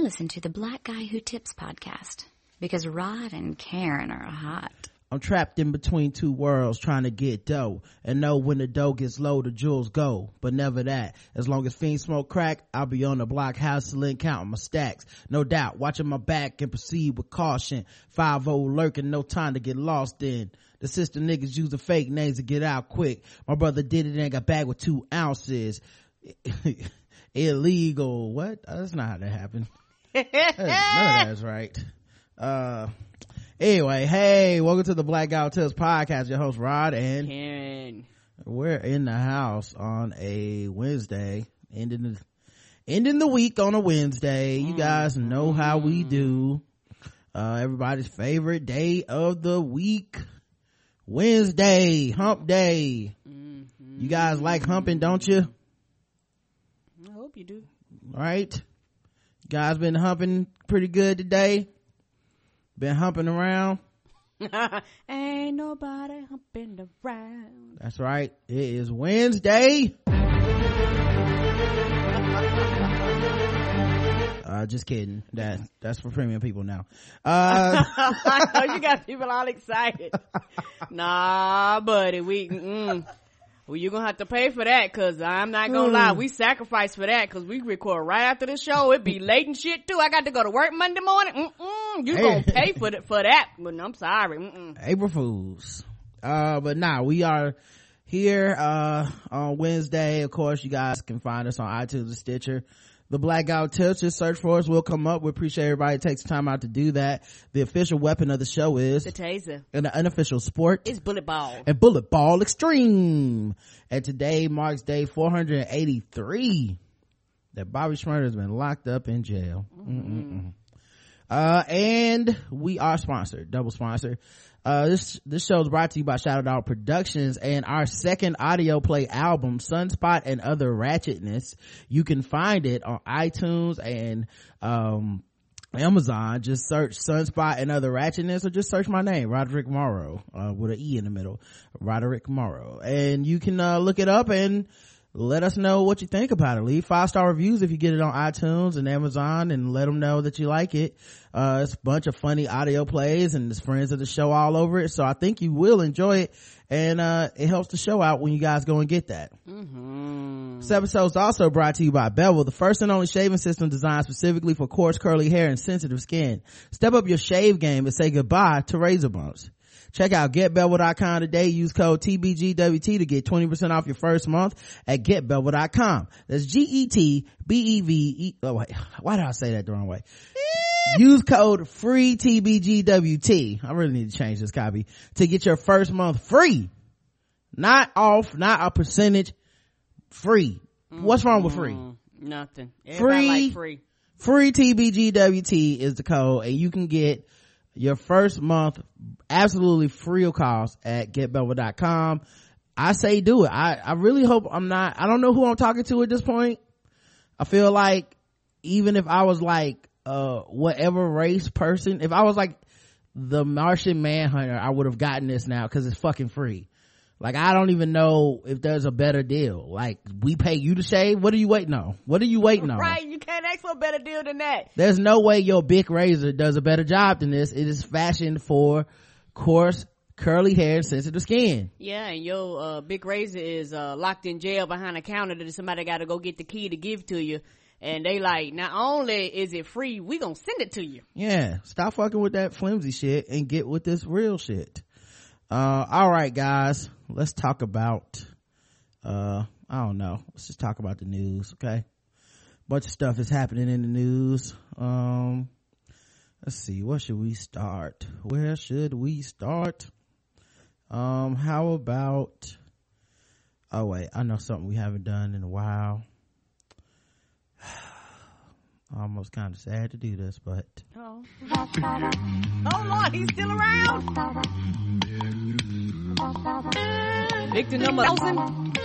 Listen to the Black Guy Who Tips podcast because Rod and Karen are hot. I'm trapped in between two worlds trying to get dough and know when the dough gets low, the jewels go, but never that. As long as fiends smoke crack, I'll be on the block hustling, counting my stacks. No doubt, watching my back and proceed with caution. 5 lurking, no time to get lost in. The sister niggas use the fake names to get out quick. My brother did it and got back with two ounces. Illegal. What? That's not how that happened. None of that's right. Uh, Anyway, hey, welcome to the Black Guy Who Tips podcast. Your host Rod and Karen. We're in the house on a Wednesday, ending the ending the week on a Wednesday. You guys know how we do. Uh, everybody's favorite day of the week, Wednesday, Hump Day. You guys like humping, don't you? I hope you do. Right? Guys been humping pretty good today. Been humping around. Ain't nobody humping around. That's right. It is Wednesday. Uh, just kidding. That that's for premium people now. Uh, I know you got people all excited. nah, buddy, we. Mm, well, you're gonna have to pay for that, cause I'm not gonna lie, we sacrifice for that, cause we record right after the show. It be late and shit too. I got to go to work Monday morning. Mm-mm, you Hey. gonna pay for that for that? But I'm sorry. Mm-mm. April Fools. Uh, but nah, we are here, uh, on Wednesday. Of course, you guys can find us on iTunes and Stitcher. The Black Guy Who Tips, just search for us. We'll come up. We appreciate everybody takes time out to do that. The official weapon of the show is The taser. an unofficial sport. It's bullet ball. and Bullet Ball Extreme. And today marks day 483 that Bobby Shmurda has been locked up in jail. Mm-mm-mm. Uh, and we are sponsored, double sponsored. Uh, this, this show is brought to you by Shadow Dog Productions and our second audio play album, Sunspot and Other Ratchetness. You can find it on iTunes and, um, Amazon, just search Sunspot and Other Ratchetness or just search my name, Roderick Morrow, uh, with an E in the middle, Roderick Morrow. And you can, uh, look it up and let us know what you think about it. Leave five star reviews if you get it on iTunes and Amazon and let them know that you like it. Uh, it's a bunch of funny audio plays and there's friends of the show all over it. So I think you will enjoy it. And, uh, it helps the show out when you guys go and get that. This episode is also brought to you by Bevel, the first and only shaving system designed specifically for coarse, curly hair and sensitive skin. Step up your shave game and say goodbye to razor bumps. Check out getbevel.com today. Use code TBGWT to get 20% off your first month at getbevel.com. That's G-E-T-B-E-V-E. Oh wait, why did I say that the wrong way? Use code free TBGWT. I really need to change this copy to get your first month free. Not off, not a percentage, free. What's wrong with free? Mm, nothing. Everybody Free. like free. Free TBGWT is the code and you can get your first month absolutely free of cost at getbevel.com. I say do it. I, I really hope I'm not, I don't know who I'm talking to at this point. I feel like even if I was like, uh, whatever race person, if I was like the Martian Manhunter, I would have gotten this now because it's fucking free. Like I don't even know if there's a better deal. Like we pay you to shave. What are you waiting on? What are you waiting on? Right, you can't ask for a better deal than that. There's no way your big razor does a better job than this. It is fashioned for coarse, curly hair and sensitive skin. Yeah, and your uh, big razor is uh, locked in jail behind a counter that somebody got to go get the key to give to you. And they like, not only is it free, we gonna send it to you. Yeah. Stop fucking with that flimsy shit and get with this real shit. Uh, all right, guys. Let's talk about, uh, I don't know. Let's just talk about the news. Okay. Bunch of stuff is happening in the news. Um, let's see. Where should we start? Where should we start? Um, how about, oh wait, I know something we haven't done in a while. Almost kind of sad to do this, but Oh. oh Lord, he's still around. Mm-hmm. Victor number thousand.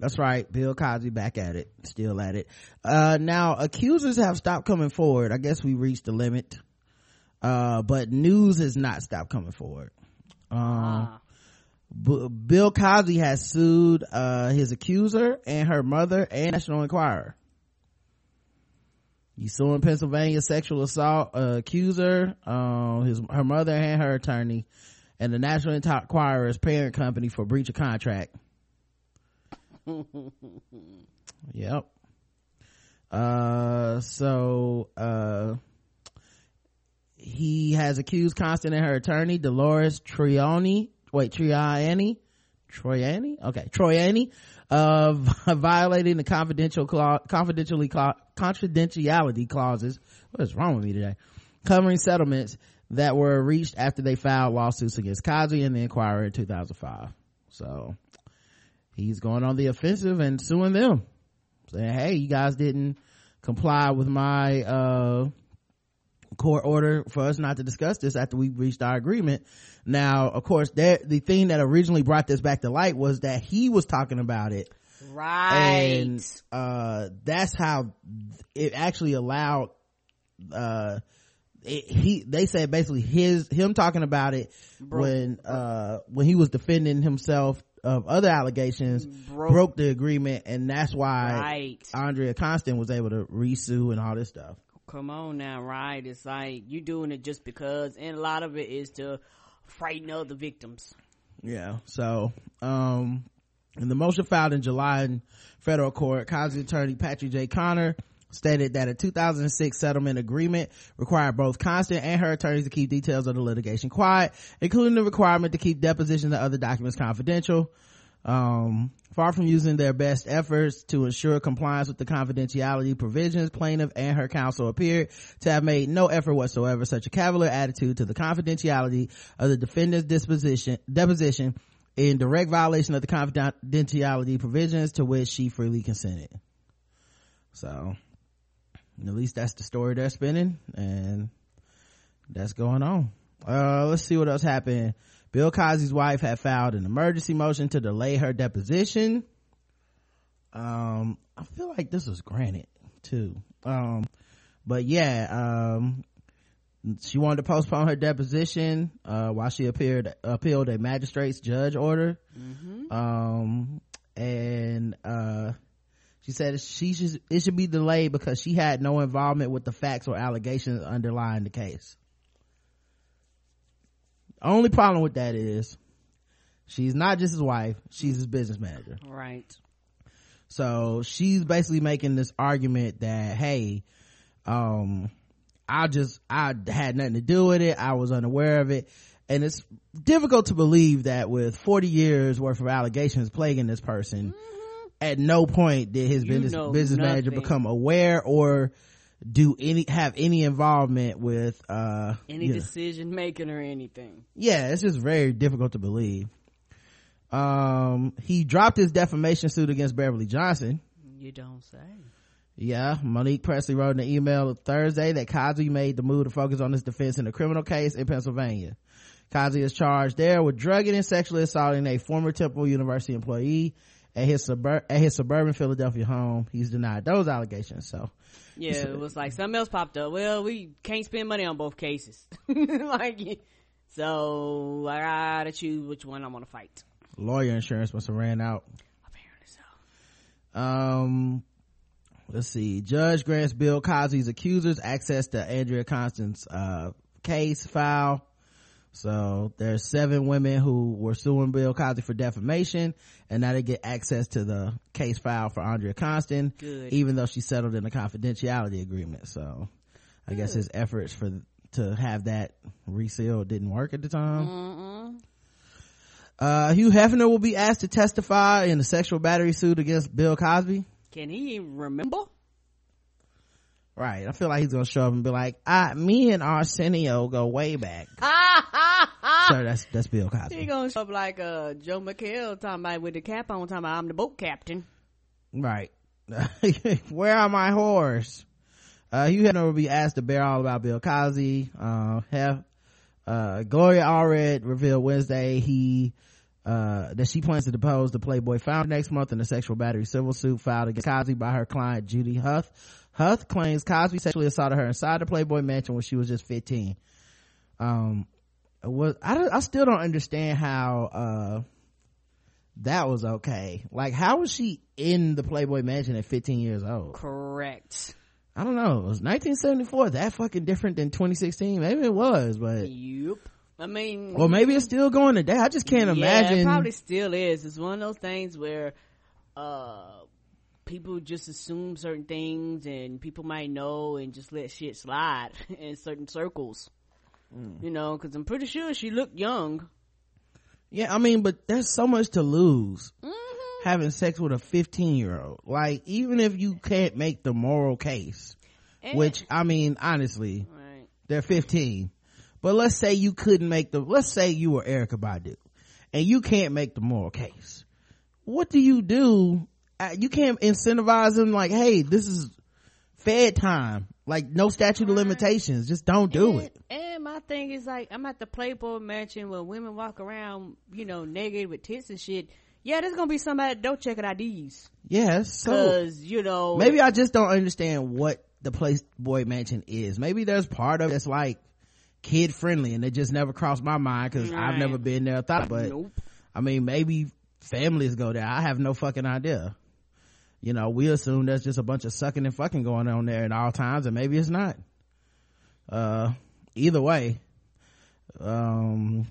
That's right. Bill Cosby back at it. Still at it. Uh, now accusers have stopped coming forward. I guess we reached the limit. Uh, but news has not stopped coming forward. Um, Ah. B- Bill Cosby has sued uh, his accuser and her mother and National Enquirer. He's suing Pennsylvania sexual assault uh, accuser, uh, his her mother and her attorney, and the National Enquirer's parent company for breach of contract. yep. Uh, so uh, he has accused Constand and her attorney Dolores Trioni wait Triani? Troiani okay Troiani of violating the confidential cla- confidentially cla- confidentiality clauses. What is wrong with me today? Covering settlements that were reached after they filed lawsuits against Cosby and the Enquirer in 2005 so he's going on the offensive and suing them saying hey you guys didn't comply with my uh court order for us not to discuss this after we reached our agreement. Now, of course, there, the thing that originally brought this back to light was that he was talking about it. Right. And, uh, that's how it actually allowed, uh, it, he, they said basically his, him talking about it Broke- when, uh, when he was defending himself of other allegations Broke- broke, the agreement and that's why right. Andrea Constand was able to resue and all this stuff. Come on now, right? It's like you're doing it just because, and a lot of it is to frighten other victims. Yeah. So, um, in the motion filed in July in federal court, Cosby attorney Patrick J. Connor stated that a 2006 settlement agreement required both Constand and her attorneys to keep details of the litigation quiet, including the requirement to keep depositions and other documents confidential. Um, far from using their best efforts to ensure compliance with the confidentiality provisions, plaintiff and her counsel appeared to have made no effort whatsoever. Such a cavalier attitude to the confidentiality of the defendant's disposition, deposition in direct violation of the confidentiality provisions to which she freely consented. So, at least that's the story they're spinning and that's going on. Uh, let's see what else happened. Bill Cosby's wife had filed an emergency motion to delay her deposition. Um, I feel like this was granted too. Um, but yeah, um, she wanted to postpone her deposition, uh, while she appeared, appealed a magistrate's judge order. Um, and, uh, she said she should, it should be delayed because she had no involvement with the facts or allegations underlying the case. Only problem with that is she's not just his wife, she's his business manager. Right. So she's basically making this argument that, hey, um, I just, I had nothing to do with it. I was unaware of it. And it's difficult to believe that with 40 years worth of allegations plaguing this person, at no point did his. You business, business manager become aware or do any, have any involvement with, uh, Any you know, decision making or anything. yeah, it's just very difficult to believe. Um, he dropped his defamation suit against Beverly Johnson. You don't say. Yeah, Monique Pressley wrote in an email Thursday that Cosby made the move to focus on his defense in a criminal case in Pennsylvania. Cosby is charged there with drugging and sexually assaulting a former Temple University employee at his suburb at his suburban Philadelphia home. He's denied those allegations. So, Yeah, it was like something else popped up. Well, we can't spend money on both cases. like, so I gotta choose which one I'm gonna fight. lawyer insurance must have ran out. Apparently so. Um, let's see. Judge grants Bill Cosby's accusers access to Andrea Constand's uh, case file. So there's seven women who were suing Bill Cosby for defamation, and now they get access to the case file for Andrea Constand, Good. even though she settled in a confidentiality agreement. So I guess his efforts for to have that resealed didn't work at the time. Mm-mm. Uh, Hugh Hefner will be asked to testify in a sexual battery suit against Bill Cosby. Can he remember? Right. I feel like he's gonna show up and be like, I, me and Arsenio go way back. Sir, that's, that's Bill Cosby. he gonna show up like uh Joe McHale talking about with the cap on, talking about I'm the boat captain. Right. Where are my whores? Uh, Hugh Hefner will be asked to bear all about Bill Cosby. Uh, Hef, uh, Gloria Allred revealed Wednesday he, uh, that she plans to depose the Playboy founder next month in a sexual battery civil suit filed against Cosby by her client Judy Huth. Huth claims Cosby sexually assaulted her inside the Playboy mansion when she was just 15. Um, was, I, I still don't understand how, uh, that was okay. Like, how was she in the Playboy mansion at 15 years old? Correct. I don't know. It Was 1974 that fucking different than 2016? Maybe it was, but. Yep. I mean, well, maybe it's still going today. I just can't yeah, imagine. It probably still is. It's one of those things where, uh, people just assume certain things and people might know and just let shit slide in certain circles. Mm. You know, cause I'm pretty sure she looked young. Yeah, I mean, but there's so much to lose. Mm-hmm having sex with a 15 year old. Like, even if you can't make the moral case, and which, I mean, honestly, right. they're 15. But let's say you couldn't make the, let's say you were Erykah Badu and you can't make the moral case. What do you do? You can't incentivize them like, hey, this is fed time. Like, no statute of limitations. Just don't do and, it. And my thing is like, I'm at the Playboy mansion where women walk around, you know, naked with tits and shit yeah, there's gonna be somebody that don't check IDs. Yes, so Cause, you know, maybe I just don't understand what the Playboy Mansion is. Maybe there's part of it that's like kid friendly, and it just never crossed my mind because right. I've never been there. Thought, but nope. I mean, maybe families go there. I have no fucking idea. You know, we assume there's just a bunch of sucking and fucking going on there at all times, and maybe it's not. Uh, either way, um,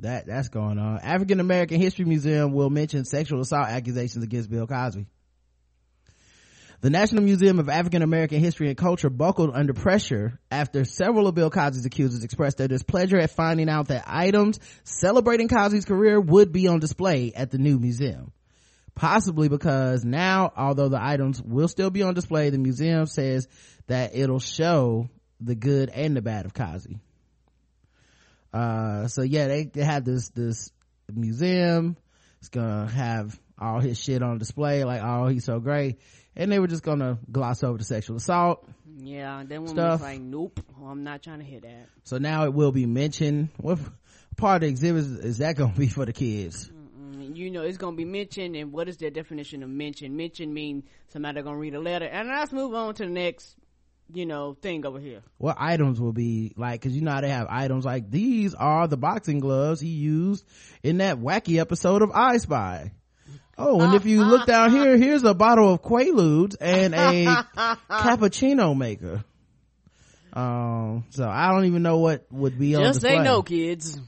that that's going on. African american history museum will mention sexual assault accusations against bill cosby. The national museum of african american history and culture buckled under pressure after several of bill cosby's accusers expressed their displeasure at finding out that items celebrating cosby's career would be on display at the new museum possibly because now although the items will still be on display the museum says that it'll show the good and the bad of cosby uh, so yeah, they, they have this, this museum. It's gonna have all his shit on display, like, oh, he's so great. And they were just gonna gloss over the sexual assault. Yeah, then one was like, nope, I'm not trying to hear that. So now it will be mentioned. What part of the exhibit is that gonna be for the kids? You know it's gonna be mentioned and what is their definition of mention? Mention mean somebody gonna read a letter. And let's move on to the next you know thing over here. What items will be like because you know how they have items like these are the boxing gloves he used in that wacky episode of i spy. Oh and if you look down here here's a bottle of quaaludes and a cappuccino maker. Um so i don't even know what would be just on display. Just say no kids.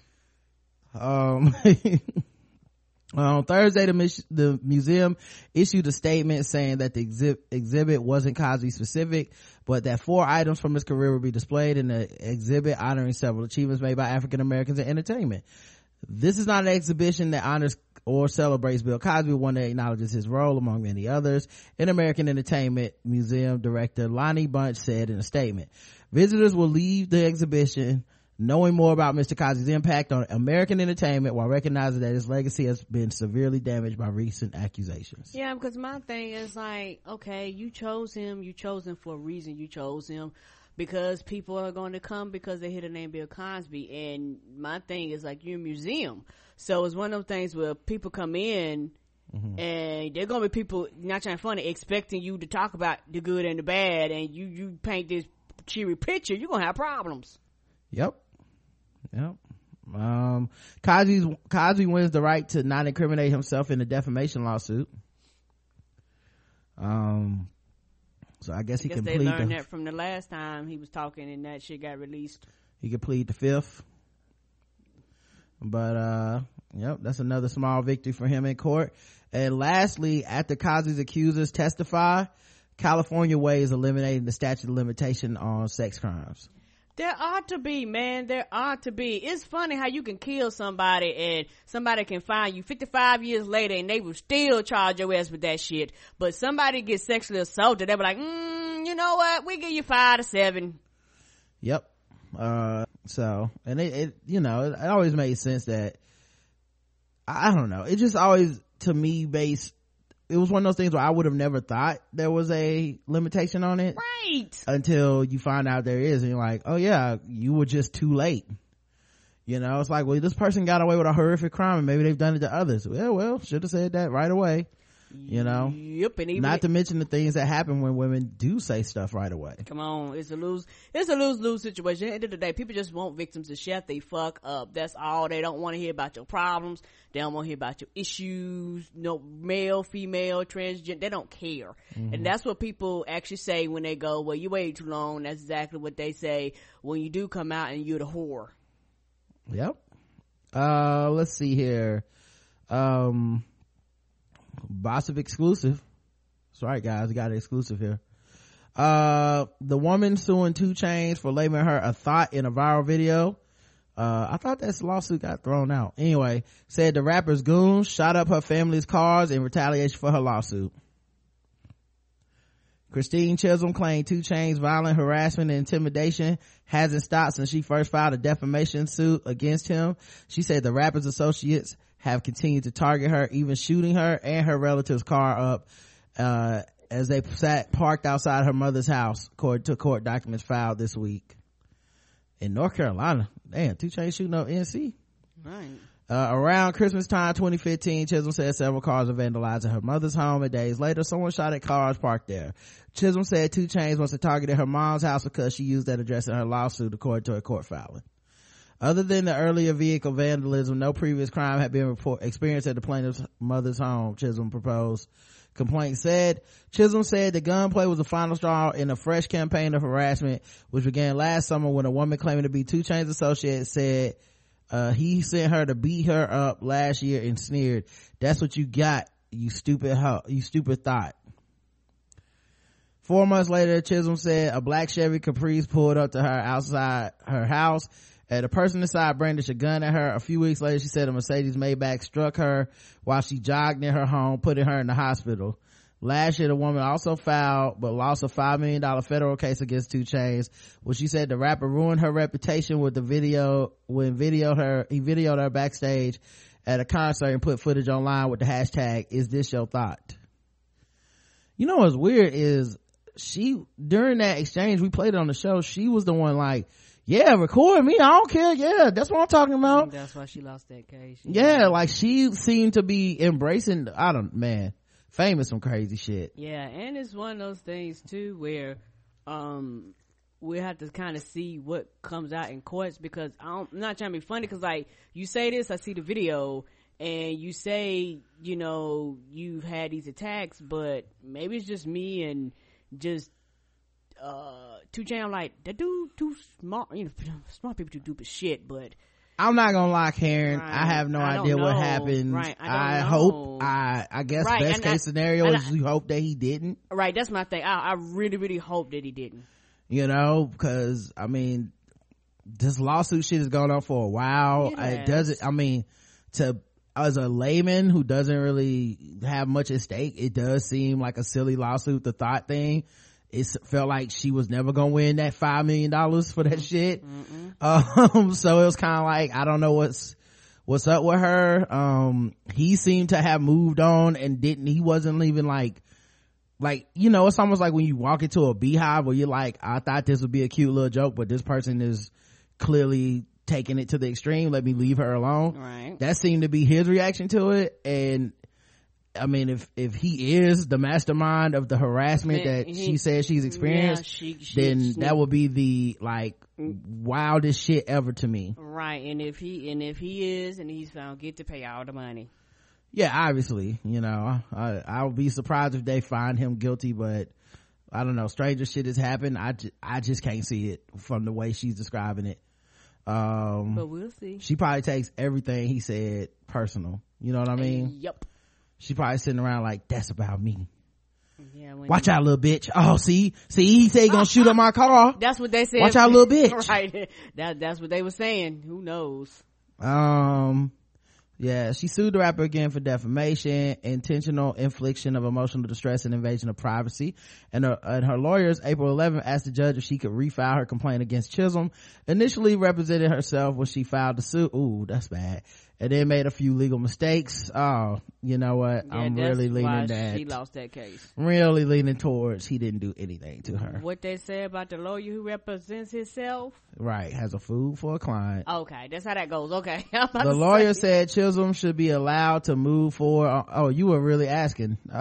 Um on Thursday, the, the, museum issued a statement saying that the exhi- exhibit wasn't Cosby specific, but that four items from his career will be displayed in the exhibit honoring several achievements made by African Americans in entertainment. This is not an exhibition that honors or celebrates Bill Cosby, one that acknowledges his role among many others. In American Entertainment Museum director Lonnie Bunch said in a statement, visitors will leave the exhibition knowing more about Mr. Cosby's impact on American entertainment while recognizing that his legacy has been severely damaged by recent accusations. Yeah, because my thing is like, okay, you chose him, you chose him for a reason, you chose him because people are going to come because they hear the name Bill Cosby. And my thing is like, you're a museum. So it's one of those things where people come in Mm-hmm. and they're gonna be people not trying to funny expecting you to talk about the good and the bad and you you paint this cheery picture you're gonna have problems yep Yep. Um, Cosby's, Cosby wins the right to not incriminate himself in a defamation lawsuit. Um, so I guess he I guess can they plead. Learned the, that from the last time he was talking and that shit got released. He could plead the fifth. But uh, yep, that's another small victory for him in court. And lastly, after Cosby's accusers testify, California weighs eliminating the statute of limitation on sex crimes. There ought to be, man. There ought to be. It's funny how you can kill somebody and somebody can find you 55 years later and they will still charge your ass with that shit. But somebody gets sexually assaulted, they'll be like, mm, you know what? We give you five to seven. Yep. Uh, so, and it, it you know, it, it always made sense that, I, I don't know. It just always, to me, based it was one of those things where I would have never thought there was a limitation on it. Right. Until you find out there is and you're like oh yeah you were just too late you know it's like well this person got away with a horrific crime and maybe they've done it to others well well should have said that right away you know Yep. And even not to mention the things that happen when women do say stuff right away Come on, it's a lose, it's a lose lose situation. At the end of the day, people just want victims to shut they fuck up. That's all. They don't want to hear about your problems. They don't want to hear about your issues. No male, female, transgender. They don't care. And that's what people actually say when they go, "Well, you waited too long." That's exactly what they say when you do come out and you're the whore. Yep. Uh, let's see here. Um, Bossip exclusive. That's right, guys. We got an exclusive here. Uh, the woman suing 2 Chainz for labeling her a thot in a viral video. Uh, I thought that lawsuit got thrown out. Anyway, said the rapper's goons shot up her family's cars in retaliation for her lawsuit. Christine Chisholm claimed 2 Chainz violent harassment and intimidation hasn't stopped since she first filed a defamation suit against him. She said the rapper's associates have continued to target her, even shooting her and her relative's car up, uh, as they sat parked outside her mother's house, according to court documents filed this week. In North Carolina, damn, 2 Chainz shooting up NC. Right. Uh, around Christmas time 2015, Chisholm said several cars were vandalized at her mother's home and days later someone shot at cars parked there. Chisholm said 2 Chainz must have targeted her mom's house because she used that address in her lawsuit according to a court filing. Other than the earlier vehicle vandalism, no previous crime had been report, experienced at the plaintiff's mother's home, Chisholm proposed. Complaint said, Chisholm said the gunplay was the final straw in a fresh campaign of harassment, which began last summer when a woman claiming to be 2 Chainz associate said, uh, he sent her to beat her up last year and sneered, that's what you got, you stupid ho- you stupid thot. Four months later, Chisholm said a black Chevy Caprice pulled up to her outside her house. And a person inside brandished a gun at her. A few weeks later, she said a Mercedes Maybach struck her while she jogged near her home, putting her in the hospital. Last year, the woman also filed but lost a $5 million federal case against 2 Chainz, where she said the rapper ruined her reputation with the video, when videoed her, he videoed her backstage at a concert and put footage online with the hashtag, is this your thot? You know what's weird is she, during that exchange, we played it on the show, she was the one like, yeah, record me, I don't care, yeah, that's what I'm talking about. That's why she lost that case. Yeah, like she seemed to be embracing, I don't, man, famous some crazy shit. Yeah, and it's one of those things too where um we have to kind of see what comes out in courts because I don't, I'm not trying to be funny because like you say this, I see the video, and you say you know you've had these attacks, but maybe it's just me and just uh two chain. I'm like that dude too smart. You know, smart people do stupid shit, but I'm not gonna lie, Karen. Right. I have no I idea what happened. Right. I I, hope. I, I guess Right, best and case I- scenario is you hope that he didn't, right, that's my thing. I, I really, really hope that he didn't. you know, because I mean, this lawsuit shit has gone on for a while. It It doesn't, I mean, to, as a layman who doesn't really have much at stake, it does seem like a silly lawsuit, the thot thing. It felt like she was never gonna win that five million dollars for that shit. Um, so it was kind of like, I don't know what's, what's up with her. Um, he seemed to have moved on and didn't, he wasn't even like, like, you know, it's almost like when you walk into a beehive where you're like, I thought this would be a cute little joke, but this person is clearly taking it to the extreme. Let me leave her alone. Right. That seemed to be his reaction to it. And I mean, if, if he is the mastermind of the harassment Then that he- she says she's experienced, Yeah, she- she- then she- that would be the like wildest shit ever to me. Right, and if he and if he is and he's found, get to pay all the money. Yeah, obviously, you know, I, I'll be surprised if they find him guilty, but I don't know. Stranger shit has happened. I, ju- I just can't see it from the way she's describing it. Um, But we'll see. she probably takes everything he said personal. You know what I mean? Yep. She probably sitting around like, that's about me. Yeah. Watch out, little bitch. Oh, see, see, he said he gonna shoot up my car. That's what they said. Watch out, little bitch. right. That that's what they were saying. Who knows? Um, yeah, she sued the rapper again for defamation, intentional infliction of emotional distress, and invasion of privacy. And her, and her lawyers, April 11, asked the judge if she could refile her complaint against Chisholm. Initially represented herself when she filed the suit. Ooh, that's bad. And then made a few legal mistakes. Oh, you know what? Yeah, I'm really leaning that. She lost that case. Really leaning towards he didn't do anything to her. What they say about the lawyer who represents himself? Right. Has a food for a client. Okay, that's how that goes. Okay. The lawyer say- said Chisholm should be allowed to move forward. Oh, you were really asking.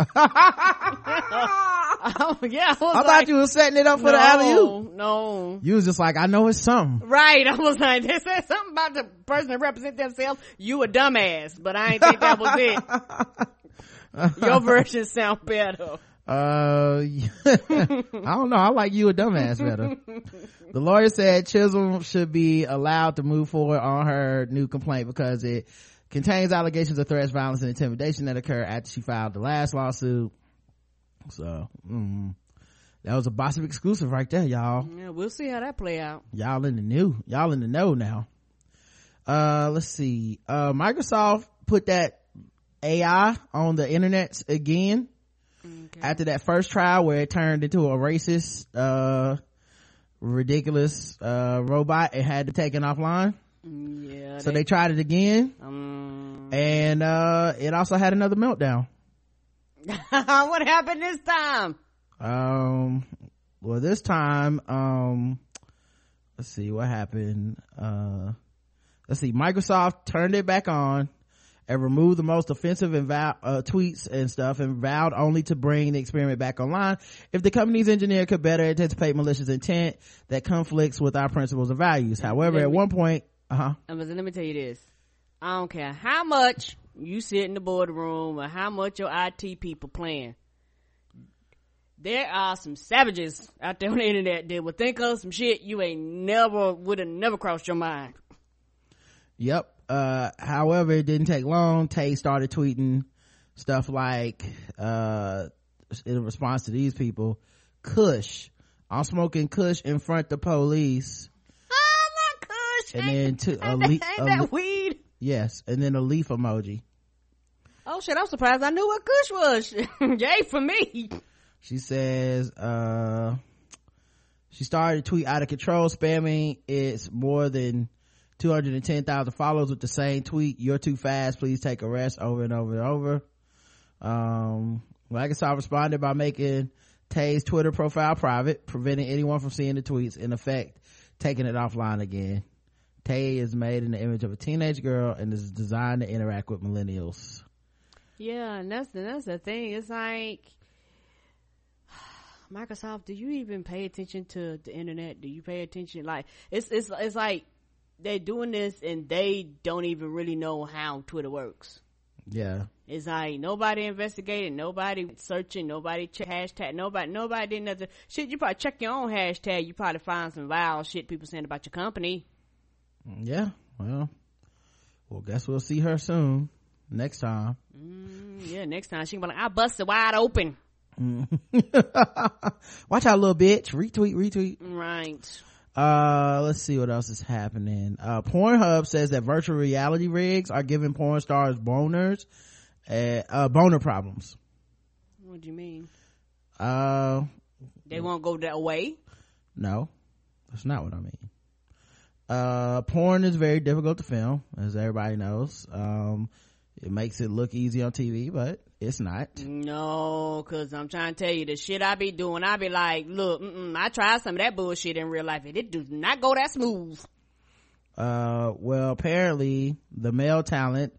I oh, yeah, I was thought like, you were setting it up for no, the alley oop. No. You was just like, I know it's something. Right. I was like, they said something about the person that represent themselves. You a dumbass, but I ain't think that was it. Your version sound better. Uh, I don't know. I like you a dumbass better. the lawyer said Chisholm should be allowed to move forward on her new complaint because it contains allegations of threats, violence, and intimidation that occurred after she filed the last lawsuit. So, mm, that was a Bossip exclusive right there, y'all. Yeah, we'll see how that play out. Y'all in the new, y'all in the know now. Uh, let's see. Uh, Microsoft put that AI on the internet again after that first trial where it turned into a racist, uh, ridiculous, uh, robot. It had to take it offline. Yeah. So they tried it again um, and, uh, it also had another meltdown. what happened this time? Um, well, this time, um, let's see what happened. Uh, let's see. Microsoft turned it back on and removed the most offensive and vow, uh, tweets and stuff and vowed only to bring the experiment back online if the company's engineer could better anticipate malicious intent that conflicts with our principles and values. However, Let at one point. Um, but let me tell you this. I don't care how much you sit in the boardroom or how much your IT people plan. There are some savages out there on the internet that would think of some shit you ain't never would have never crossed your mind. Yep. Uh, however, it didn't take long. Tay started tweeting stuff like, uh, in response to these people, Kush. I'm smoking Kush in front of the police. Oh my gosh! And then to- a le- a that weed? Yes. And then a leaf emoji. Oh shit! I'm surprised I knew what Kush was. Yay for me! She says, uh, she started to tweet out of control, spamming its more than 210,000 followers with the same tweet. You're too fast. Please take a rest over and over and over. Um, Microsoft responded by making Tay's Twitter profile private, preventing anyone from seeing the tweets. In effect, taking it offline again. Tay is made in the image of a teenage girl and is designed to interact with millennials. Yeah, and that's the that's the thing. It's like Microsoft. Do you even pay attention to the internet? Do you pay attention? Like it's it's it's like they're doing this and they don't even really know how Twitter works. Yeah. It's like nobody investigated, nobody searching, nobody check hashtag, nobody nobody did nothing. Shit, you probably check your own hashtag. You probably find some vile shit people saying about your company. Yeah. Well, well, guess we'll see her soon. Next time. Mm, yeah, next time she can be like, I busted wide open. Watch out, little bitch. Retweet, retweet. Right. Uh, let's see what else is happening. Uh, Pornhub says that virtual reality rigs are giving porn stars boners, uh, uh boner problems. What do you mean? Uh, They won't go that way. no, that's not what I mean. Uh, porn is very difficult to film, as everybody knows. Um, it makes it look easy on TV, but it's not. No, cause I'm trying to tell you the shit I be doing. I be like, look, I tried some of that bullshit in real life, and it does not go that smooth. Uh, well, apparently the male talent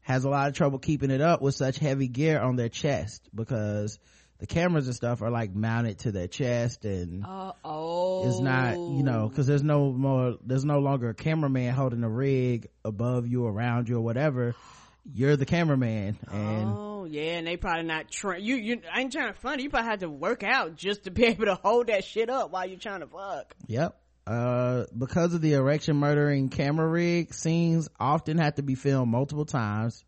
has a lot of trouble keeping it up with such heavy gear on their chest because the cameras and stuff are like mounted to their chest and Uh oh. it's not, you know, cause there's no more, there's no longer a cameraman holding a rig above you, around you or whatever. You're the cameraman and Oh yeah, and they probably not train. You, you, I ain't trying to funny. You probably had to work out just to be able to hold that shit up while you're trying to fuck. Yep. Uh, because of the erection murdering camera rig, scenes often have to be filmed multiple times.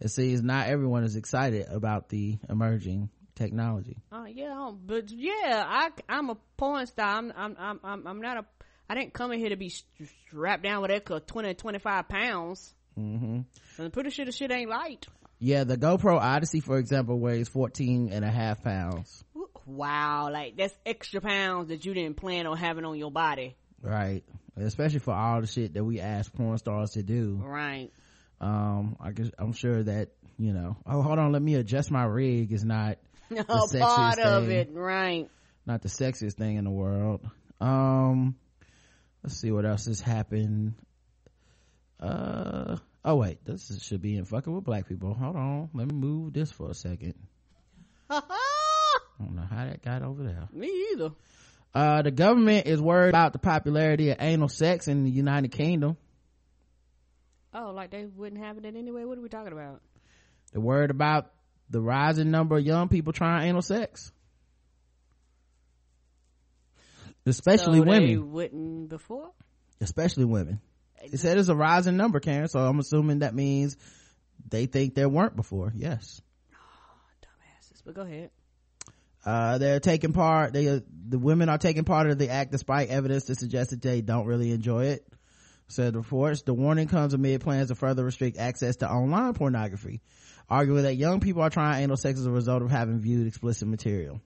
It seems not everyone is excited about the emerging technology. Oh yeah, but yeah, I, I'm a porn star. I'm, I'm, I'm, I'm, I'm not a. I didn't come in here to be strapped down with that 20, 25 pounds. hmm And I'm pretty sure the shit ain't light. Yeah, the GoPro Odyssey, for example, weighs 14 and a half pounds. Wow, like that's extra pounds that you didn't plan on having on your body. Right. Especially for all the shit that we ask porn stars to do. Right. um i guess i'm sure that you know oh hold on let me adjust my rig is not Sexiest part of thing. it, right? not the sexiest thing in the world um let's see what else has happened uh oh wait this is- should be in fucking with black people hold on let me move this for a second i don't know how that got over there Me either. uh the government is worried about the popularity of anal sex in the united kingdom Oh, like they wouldn't have it anyway. What are we talking about? they're worried about the rising number of young people trying anal sex. Especially so They women. wouldn't before. especially women. It said it's a rising number karen so i'm assuming that means they think there weren't before. Yes. Dumbasses. But go ahead. uh they're taking part they uh, the women are taking part of the act despite evidence to suggest that they don't really enjoy it. Said reports the warning comes amid plans to further restrict access to online pornography arguing that. Young people are trying anal sex as a result of having viewed explicit material.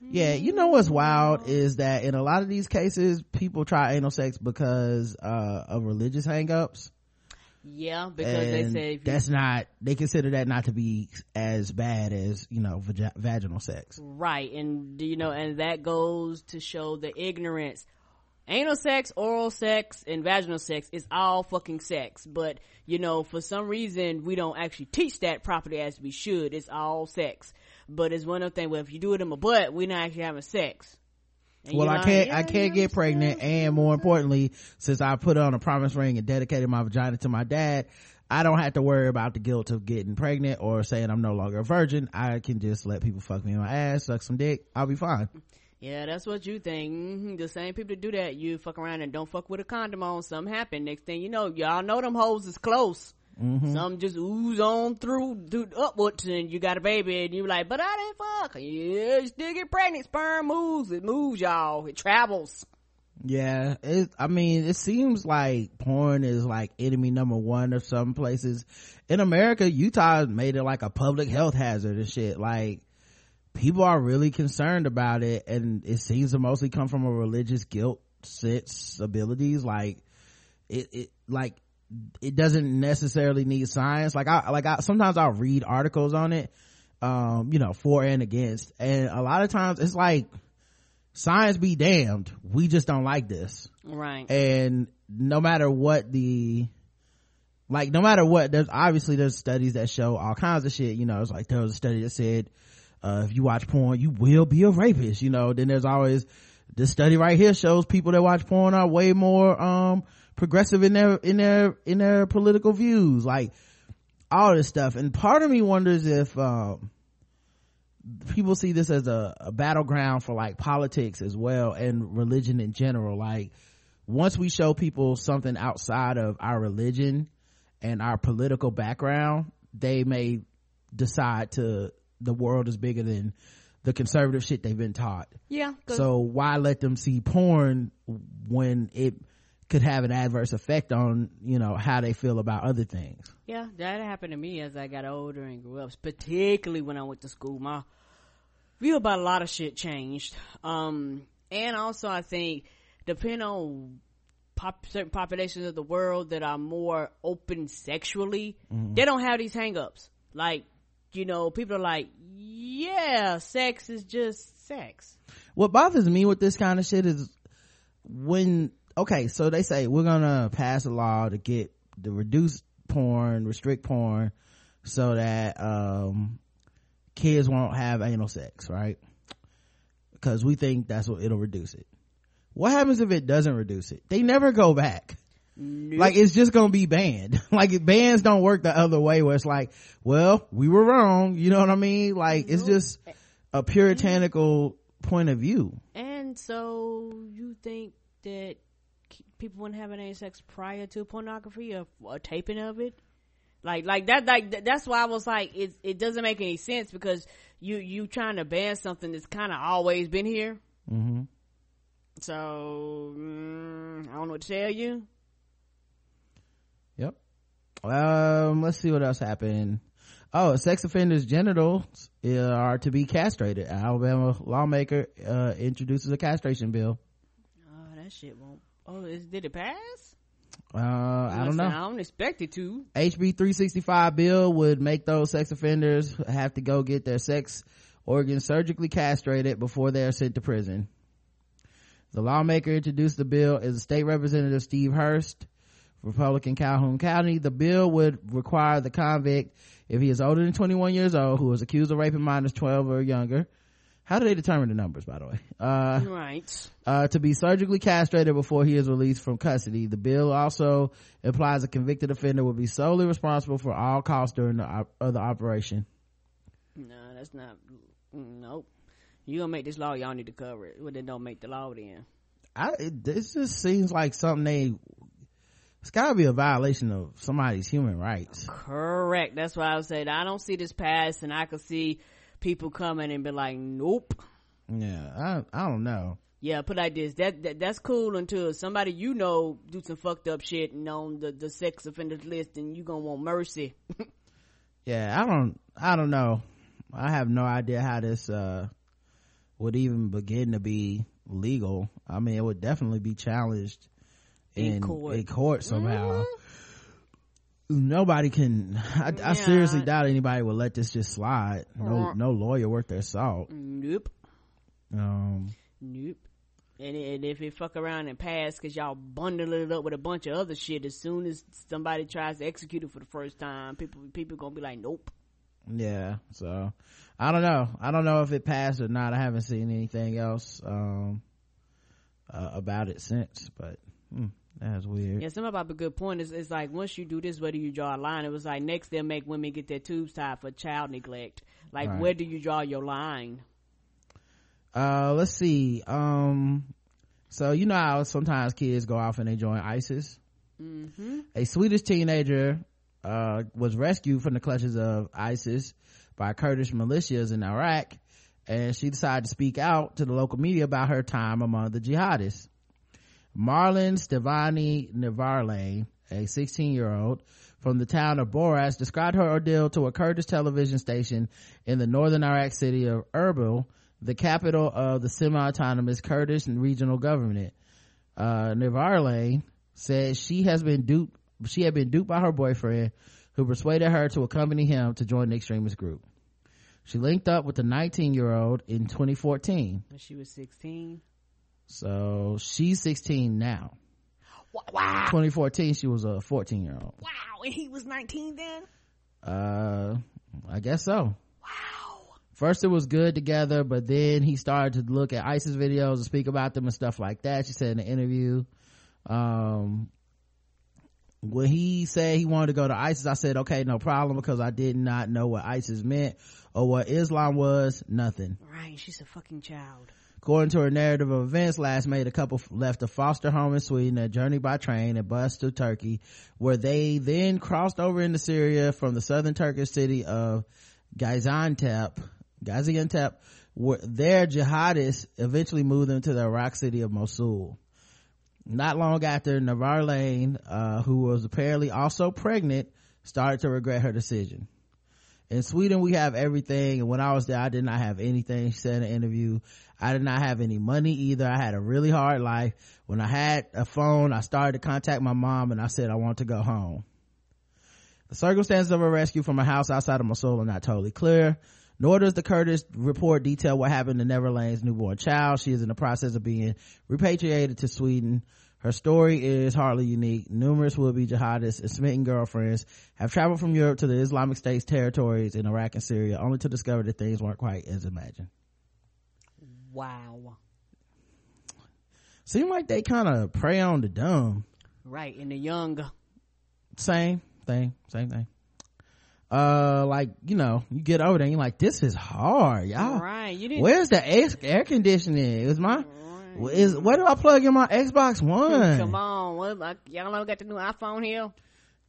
Yeah you know what's wild is that in a lot of these cases people try anal sex because uh of religious hangups. Yeah, because they say you, that's not they consider that not to be as bad as you know vagi- vaginal sex. Right, and do you know, and that goes to show the ignorance. Anal sex, oral sex, and vaginal sex is all fucking sex. But, you know, for some reason, we don't actually teach that properly as we should. It's all sex. But it's one of the things where if you do it in my butt, we're not actually having sex. And well i can't yeah, i can't get pregnant and more importantly since i put on a promise ring and dedicated my vagina to my dad i don't have to worry about the guilt of getting pregnant or saying i'm no longer a virgin i can just let people fuck me in my ass suck some dick i'll be fine Yeah, that's what you think. hmm The same people that do that, you fuck around and don't fuck with a condom on. Something happen. Next thing you know, y'all know them hoes is close. Mm-hmm. Some just ooze on through, through upwards, and you got a baby, and you're like, but I didn't fuck. Yeah, you still get pregnant. Sperm moves. It moves, y'all. It travels. Yeah, it, I mean, it seems like porn is like enemy number one of some places. In America, Utah made it like a public health hazard and shit. Like, people are really concerned about it, and it seems to mostly come from a religious guilt sensibilities. Like, it, it, like, it doesn't necessarily need science. Like, I, like, I, sometimes I'll read articles on it, um, you know, for and against, and a lot of times it's like, science be damned we just don't like this Right. and no matter what the like no matter what there's obviously there's studies that show all kinds of shit you know it's like there was a study that said uh, if you watch porn you will be a rapist you know. Then there's always this study right here shows people that watch porn are way more um progressive in their in their in their political views like all this stuff. And part of me wonders if um people see this as a, a battleground for like politics as well and religion in general. Like once we show people something outside of our religion and our political background they may decide to the world is bigger than the conservative shit they've been taught Yeah. 'cause- so why let them see porn when it could have an adverse effect on you know how they feel about other things Yeah, that happened to me as I got older and grew up, particularly when I went to school. My view about a lot of shit changed. Um, and also I think depending on pop, certain populations of the world that are more open sexually, they don't have these hangups. Like, you know, people are like, yeah, sex is just sex. what bothers me with this kind of shit is when okay so they say we're gonna pass a law to get to reduce porn restrict porn so that um kids won't have anal sex right? Because we think that's what it'll reduce it. What happens if it doesn't reduce it? They never go back like it's just gonna be banned like bans don't work the other way where it's like well we were wrong you know what i mean like it's just a puritanical point of view And so you think that people wouldn't have any sex prior to pornography or, or taping of it? Like, like that, like that's why I was like, it it doesn't make any sense because you you trying to ban something that's kind of always been here. mm-hmm. So mm, I don't know what to tell you. Um, let's see what else happened. Oh, sex offenders' genitals uh, are to be castrated. Alabama lawmaker uh, introduces a castration bill. Oh, that shit won't. Oh, is, did it pass? Uh, I don't know. I don't expect it to. HB 365 bill would make those sex offenders have to go get their sex organs surgically castrated before they are sent to prison. The lawmaker introduced the bill is State Representative Steve Hurst, Republican Calhoun County. The bill would require the convict, if he is older than 21 years old, who is accused of raping minors 12 or younger, how do they determine the numbers, by the way? Uh, right. Uh, to be surgically castrated before he is released from custody. The bill also implies a convicted offender will be solely responsible for all costs during the op- of the operation. No, that's not. Nope. You gonna make this law? Y'all need to cover it. Well, then don't make the law then. I, it, this just seems like something they. It's gotta be a violation of somebody's human rights. Correct. That's why I said I don't see this pass, and I could see people coming and be like, nope. Yeah, I I don't know. Yeah, put like this. That, that that's cool until somebody you know do some fucked up shit and on the the sex offenders list, and you gonna want mercy. yeah, I don't I don't know. I have no idea how this uh would even begin to be legal. I mean, it would definitely be challenged in, in court, in court somehow. Mm-hmm. Nobody can I, yeah. I, seriously doubt anybody will let this just slide. No no lawyer worth their salt. Nope. Um nope. And, and if it fuck around and pass because y'all bundle it up with a bunch of other shit as soon as somebody tries to execute it for the first time people people gonna be like nope. Yeah so i don't know. I don't know if it passed or not. I haven't seen anything else um uh, about it since but hmm. That's weird. Yeah, something about a good point is it's like once you do this, where do you draw a line? It was like next they'll make women get their tubes tied for child neglect. Like right. where do you draw your line? Uh, let's see. Um, so you know how sometimes kids go off and they join ISIS. Mm-hmm. A Swedish teenager uh, was rescued from the clutches of ISIS by Kurdish militias in Iraq, and she decided to speak out to the local media about her time among the jihadists. Marlin Stivani Nivarlain, a 16 year old from the town of Boras, described her ordeal to a Kurdish television station in the northern Iraq city of Erbil, the capital of the semi-autonomous Kurdish regional government. Uh, Nivarlain said she has been duped, she had been duped by her boyfriend who persuaded her to accompany him to join the extremist group. She linked up with the 19 year old in 2014. When She was 16. So she's 16 now. Wow. 2014, she was a 14 year old. Wow. And he was 19 then? Uh, I guess so. Wow. First it was good together, but then he started to look at ISIS videos and speak about them and stuff like that. She said in the interview, um, when he said he wanted to go to ISIS, I said, okay, no problem, because I did not know what ISIS meant or what Islam was. Nothing. Right. She's a fucking child. According to her narrative of events, last May, the couple left a foster home in Sweden a journey by train and bus to Turkey, where they then crossed over into Syria from the southern Turkish city of Gaziantep. Gaziantep, where their jihadists eventually moved them to the Iraq city of Mosul. Not long after, Nivarlain, uh, who was apparently also pregnant, started to regret her decision in Sweden we have everything. And when I was there I did not have anything she said in an interview. I did not have any money either. I had a really hard life. When I had a phone I started to contact my mom and I said I want to go home. The circumstances of her rescue from a house outside of Mosul are not totally clear nor does the Kurdish report detail what happened to Nivarlain's newborn child. She is in the process of being repatriated to Sweden her story is hardly unique. Numerous would-be jihadists and smitten girlfriends have traveled from Europe to the Islamic State's territories in Iraq and Syria only to discover that things weren't quite as imagined. Wow. Seem like they kind of prey on the dumb. Right, and the young. Same thing, same thing. Uh, like, you know, you get over there and you're like, this is hard, y'all. All right. you didn't. Where's the air, air conditioning? was my, is where do I plug in my Xbox One? Come on, what, like, y'all know got the new iPhone here.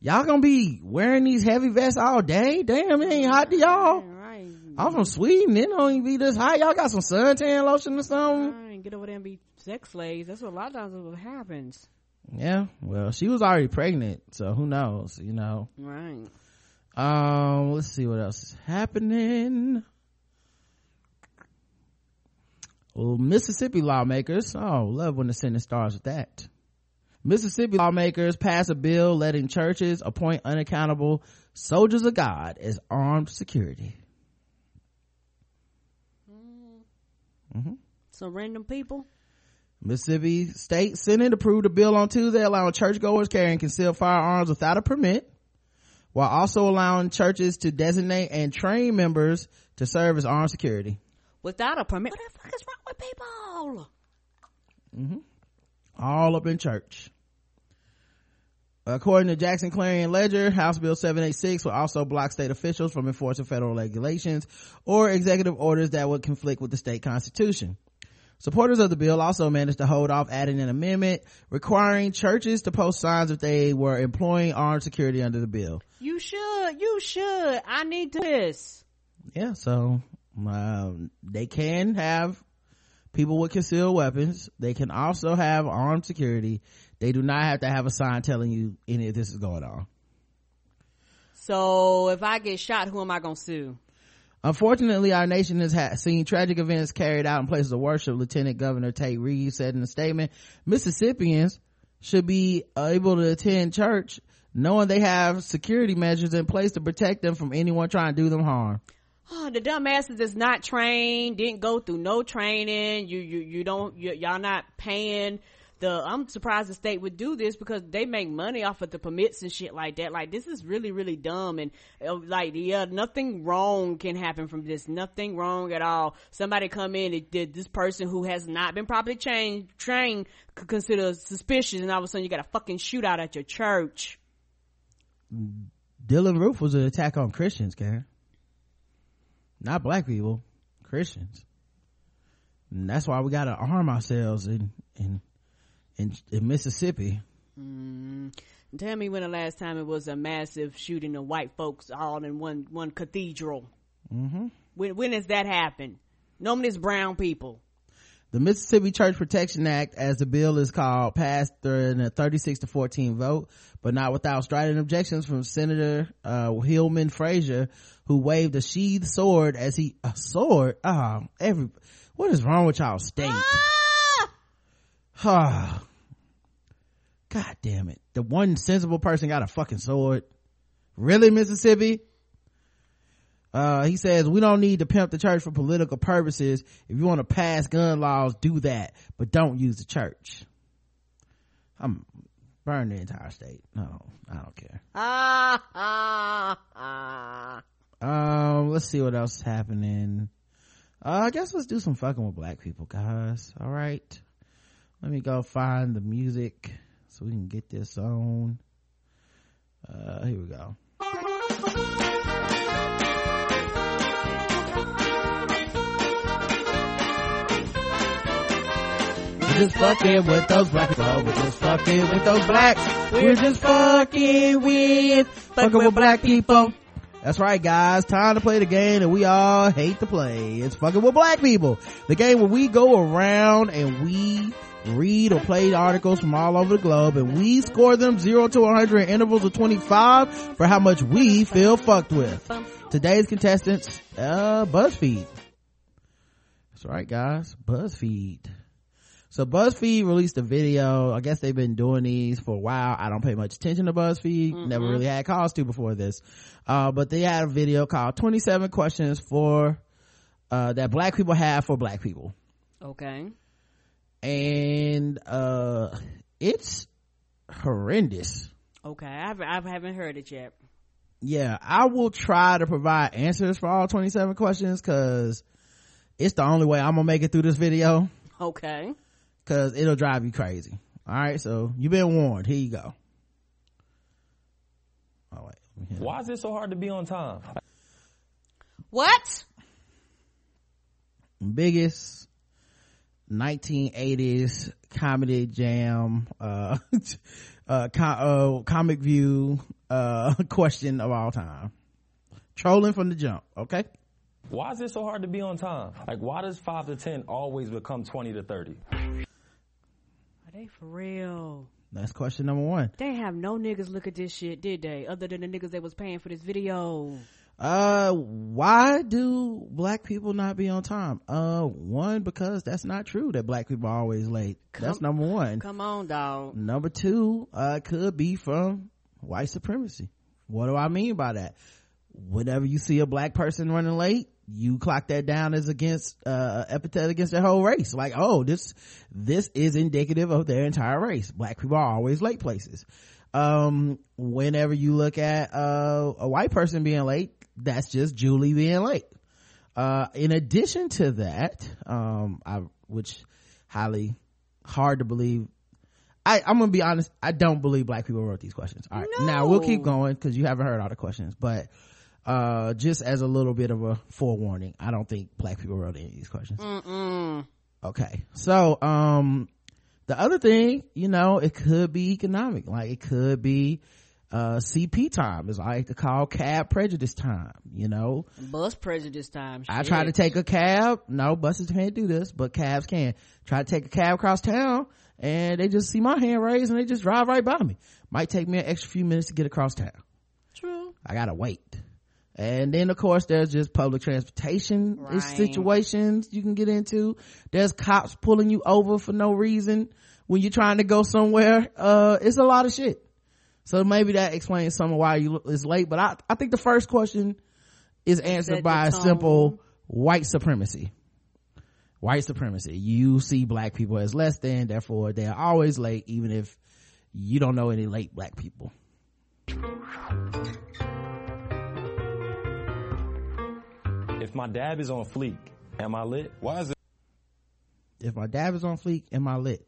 Y'all gonna be wearing these heavy vests all day? Damn, it ain't hot to y'all. Right. I'm from Sweden. It don't even be this hot. Y'all got some suntan lotion or something? Right. Get over there and be sex slaves. That's what a lot of times what happens. Yeah. Well, she was already pregnant, so who knows? You know. Right. Um. Let's see what else is happening. Well, Mississippi lawmakers, oh, love when the Senate starts with that. Mississippi lawmakers pass a bill letting churches appoint unaccountable soldiers of God as armed security. Mm-hmm. Some random people. Mississippi State Senate approved a bill on Tuesday allowing churchgoers carrying concealed firearms without a permit, while also allowing churches to designate and train members to serve as armed security. Without a permit? What the fuck is wrong with people? Mm-hmm. All up in church. According to Jackson Clarion Ledger, House Bill 786 will also block state officials from enforcing federal regulations or executive orders that would conflict with the state constitution. Supporters of the bill also managed to hold off adding an amendment requiring churches to post signs if they were employing armed security under the bill. You should, you should. I need this. Yeah, so um, they can have people with concealed weapons. They can also have armed security. They do not have to have a sign telling you any of this is going on. So if I get shot, who am I gonna sue? Unfortunately, our nation has ha- seen tragic events carried out in places of worship. Lieutenant Governor Tate Reeves said in a statement, Mississippians should be able to attend church knowing they have security measures in place to protect them from anyone trying to do them harm. Oh, the dumbasses is not trained, didn't go through no training. You, you, you don't, you, y'all not paying the, I'm surprised the state would do this because they make money off of the permits and shit like that. Like, this is really, really dumb. And, uh, like, yeah, nothing wrong can happen from this. Nothing wrong at all. Somebody come in and did this person who has not been properly trained, trained could consider suspicious and all of a sudden you got a fucking shootout at your church. Dylann Roof was an attack on Christians, Karen. Not black people, Christians. And that's why we gotta arm ourselves in, in, in, in Mississippi. Mm. Tell me when the last time it was a massive shooting of white folks all in one, one cathedral. Mm-hmm. When, when has that happened? Normally it's brown people. The Mississippi Church Protection Act, as the bill is called, passed in a 36 to 14 vote, but not without strident objections from Senator, uh, Hillman Frazier, who waved a sheathed sword as he, a sword? Ah, oh, every, what is wrong with y'all state? Ah! God damn it. The one sensible person got a fucking sword. Really, Mississippi? Uh, he says, we don't need to pimp the church for political purposes. If you want to pass gun laws, do that, but don't use the church. I'm burn the entire state. No, I don't care. Ah, ah, ah. Um, let's see what else is happening. Uh, I guess let's do some fucking with black people, guys. All right. Let me go find the music so we can get this on. Uh, here we go. Just fucking with those black people. We're just fucking with those blacks. We're just fucking with, fucking with black people. That's right, guys. Time to play the game that we all hate to play. It's fucking with black people. The game where we go around and we read or play articles from all over the globe and we score them 0 to 100 in intervals of 25 for how much we feel fucked with. Today's contestants, uh, BuzzFeed. That's right, guys. BuzzFeed. So BuzzFeed released a video. I guess they've been doing these for a while. I don't pay much attention to BuzzFeed. Mm-hmm. Never really had cause to before this. Uh, but they had a video called 27 questions for, uh, that black people have for black people. Okay. And, uh, it's horrendous. Okay. I've, I haven't heard it yet. Yeah. I will try to provide answers for all 27 questions cause it's the only way I'm gonna make it through this video. Okay because it'll drive you crazy. All right so you've been warned. Here you go. Oh wait why is it so hard to be on time? What? Biggest 1980s comedy jam uh uh, com- uh, comic view uh question of all time. Trolling from the jump okay? Why is it so hard to be on time? Like why does 5 to 10 always become 20 to 30 they for real? That's question number one. They have no niggas look at this shit, did they? Other than the niggas that was paying for this video. uh why do black people not be on time uh one because that's not true that black people are always late that's number one Come on, dog. number two uh could be from white supremacy what do i mean by that whenever you see a black person running late you clock that down as against uh epithet against their whole race like oh this this is indicative of their entire race black people are always late places um whenever you look at uh a white person being late that's just julie being late uh in addition to that um i which highly hard to believe I, I'm gonna be honest. I don't believe black people wrote these questions. All right, now we'll keep going because you haven't heard all the questions. But uh, just as a little bit of a forewarning, I don't think black people wrote any of these questions. Mm-mm. Okay, so um, the other thing, you know, it could be economic. Like it could be uh CP time, is I like to call cab prejudice time. You know, Bus prejudice time. I try to take a cab. No, buses can't do this, but cabs can. Try to take a cab across town and they just see my hand raised and they just drive right by me. Might take me an extra few minutes to get across town. True. I gotta wait. And then of course there's just public transportation Right. situations you can get into. There's cops pulling you over for no reason when you're trying to go somewhere. Uh, it's a lot of shit. So maybe that explains some of why you it's late. But I, I think the first question is answered by a simple white supremacy. White supremacy. You see black people as less than, therefore they're always late, even if you don't know any late black people. If my dab is on fleek, am I lit? Why is it? If my dab is on fleek, am I lit?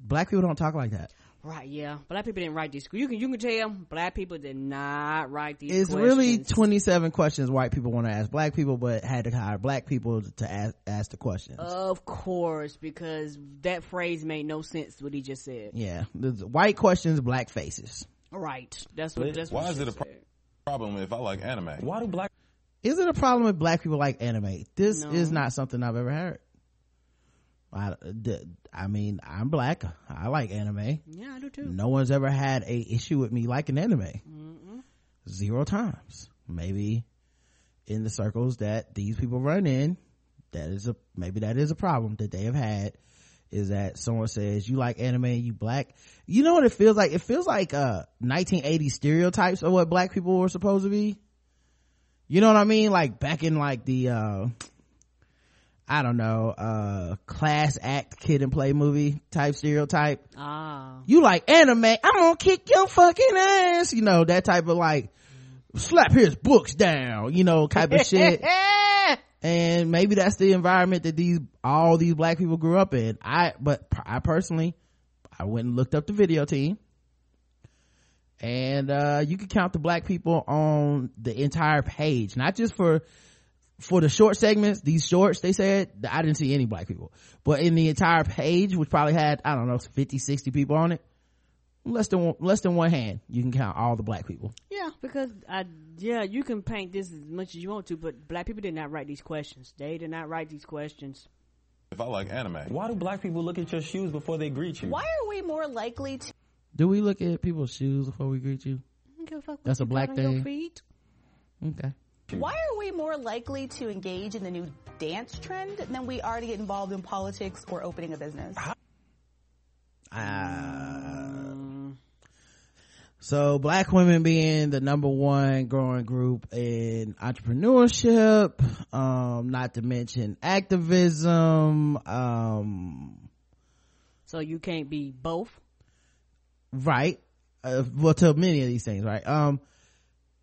Black people don't talk like that. Right, yeah. Black people didn't write these. You can you can tell black people did not write these. It's questions. really 27 questions white people want to ask black people, but had to hire black people to ask, ask the questions. Of course, because that phrase made no sense. What he just said. yeah. There's white questions, black faces. Right. That's what. That's Why what is it a pro- problem if I like anime? Why do black Is it a problem if black people like anime? This No. is not something I've ever heard. I, I mean, I'm black. I like anime. Yeah, I do too. No one's ever had a issue with me liking anime. Zero times. Maybe in the circles that these people run in, that is a, maybe that is a problem that they have had is that someone says you like anime, you black. You know what it feels like? It feels like, uh, 1980 stereotypes of what black people were supposed to be. You know what I mean? Like back in like the, uh, I don't know, uh, class act kid and play movie type stereotype Ah. you like anime, I'm gonna kick your fucking ass. You know, that type of like, slap his books down, you know, type of shit. and maybe that's the environment that these, all these black people grew up in. I, but I personally, I went and looked up the video team. And, uh, you can count the black people on the entire page, not just for, for the short segments, these shorts, they said, I didn't see any black people. But in the entire page, which probably had, I don't know, 50, 60 people on it, less than one, less than one hand, you can count all the black people. Yeah, because I yeah, you can paint this as much as you want to, but black people did not write these questions. They did not write these questions. If I like anime, why do black people look at your shoes before they greet you? Why are we more likely to Do we look at people's shoes before we greet you? I don't give a fuck what That's a black got on your thing. feet. Okay. why are we more likely to engage in the new dance trend than we are to get involved in politics or opening a business? So black women being the number one growing group in entrepreneurship, um, not to mention activism, um, So you can't be both. Right. Uh, well to many of these things right? Um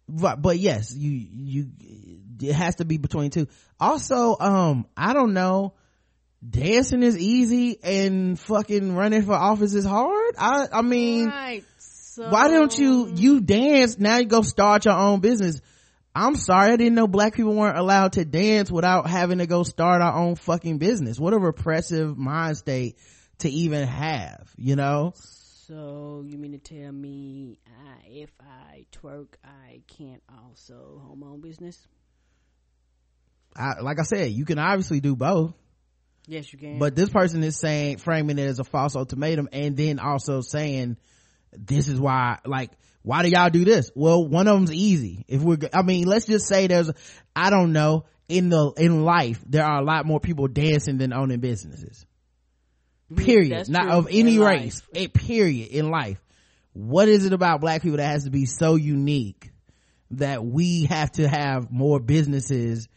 but, but yes you you it has to be between two. Also um i don't know. Dancing is easy and fucking running for office is hard. I i mean right. So why don't you you dance now you go start your own business. I'm sorry i didn't know black people weren't allowed to dance without having to go start our own fucking business. What a repressive mind state to even have you know So you mean to tell me I, if I twerk, I can't also home own business? I, like I said, you can obviously do both, Yes, you can. but this person is saying, framing it as a false ultimatum and then also saying this is why like why do y'all do this well one of them's easy if we're i mean let's just say there's i don't know in the in life there are a lot more people dancing than owning businesses period. That's not true. of any In race. A period in life. What is it about black people that has to be so unique that we have to have more businesses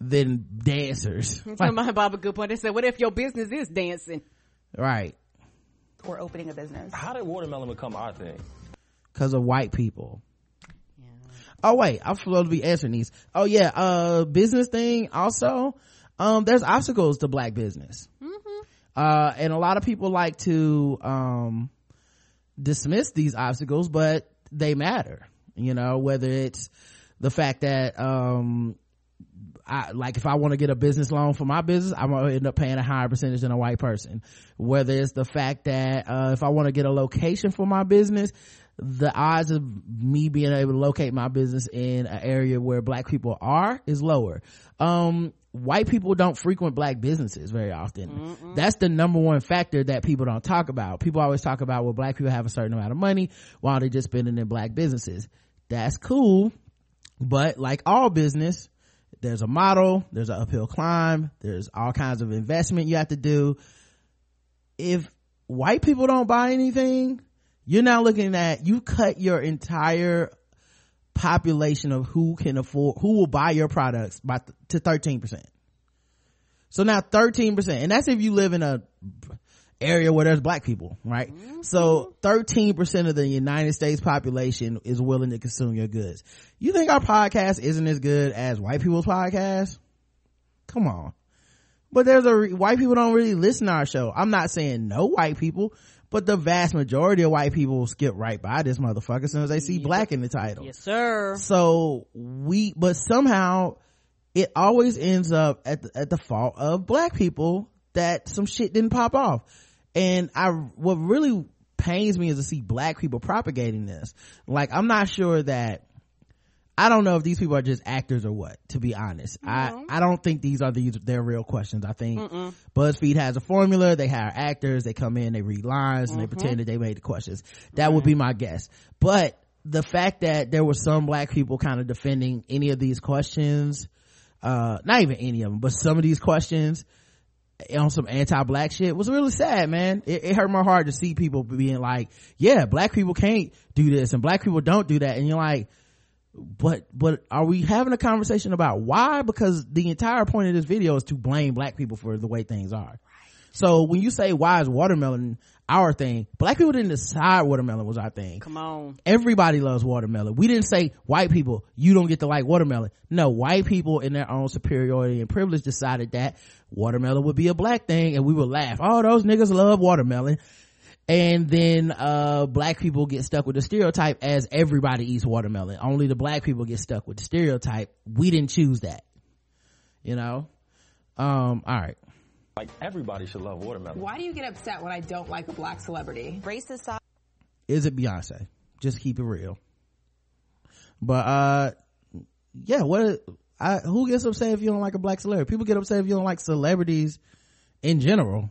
than dancers? Somebody brought up a good point. They said, "What if your business is dancing?" right. Or opening a business. How did watermelon become our thing? because of white people. Oh wait. I'm supposed to be answering these. Oh yeah. Uh business thing also. Um there's obstacles to black business uh and a lot of people like to um dismiss these obstacles but they matter you know whether it's the fact that um I, like if I want to get a business loan for my business, I'm gonna end up paying a higher percentage than a white person. Whether it's the fact that uh, if I want to get a location for my business, the odds of me being able to locate my business in an area where black people are is lower. Um, white people don't frequent black businesses very often. That's the number one factor that people don't talk about. People always talk about well, black people have a certain amount of money while they're just spending in black businesses. That's cool, but like all business, there's a model, there's an uphill climb, there's all kinds of investment you have to do. If white people don't buy anything, you're now looking at, you cut your entire population of who can afford, who will buy your products by, to 13%. So now 13%, and that's if you live in a area where there's black people, right? Mm-hmm. So 13% of the United States population is willing to consume your goods. You think our podcast isn't as good as white people's podcast? Come on. But there's a, re- white people don't really listen to our show. I'm not saying no white people, but the vast majority of white people will skip right by this motherfucker as soon as they see black in the title. Yes, sir. So we, but somehow it always ends up at the, at the fault of black people that some shit didn't pop off. And I, what really pains me is to see black people propagating this. Like, I'm not sure that, I don't know if these people are just actors or what, to be honest. I, I don't think these are these, their real questions. I think BuzzFeed has a formula. They hire actors. They come in, they read lines and they pretend that they made the questions. That would be my guess. But the fact that there were some black people kind of defending any of these questions, uh, not even any of them, but some of these questions on some anti-black shit was really sad, man. It, it hurt my heart to see people being like, yeah, black people can't do this and black people don't do that. And you're like, but, but are we having a conversation about why? Because the entire point of this video is to blame black people for the way things are. So when you say why is watermelon our thing, black people didn't decide watermelon was our thing Come on. everybody loves watermelon. We didn't say white people, you don't get to like watermelon. No, white people in their own superiority and privilege decided that watermelon would be a black thing and we would laugh. Oh, those niggas love watermelon. And then, uh, black people get stuck with the stereotype as everybody eats watermelon. Only the black people get stuck with the stereotype. We didn't choose that. You know? Um, alright. Like everybody should love watermelon. Why do you get upset when I don't like a black celebrity? Race aside, Is it Beyonce? Just keep it real. But, uh, yeah, what, I, who gets upset if you don't like a black celebrity? People get upset if you don't like celebrities in general.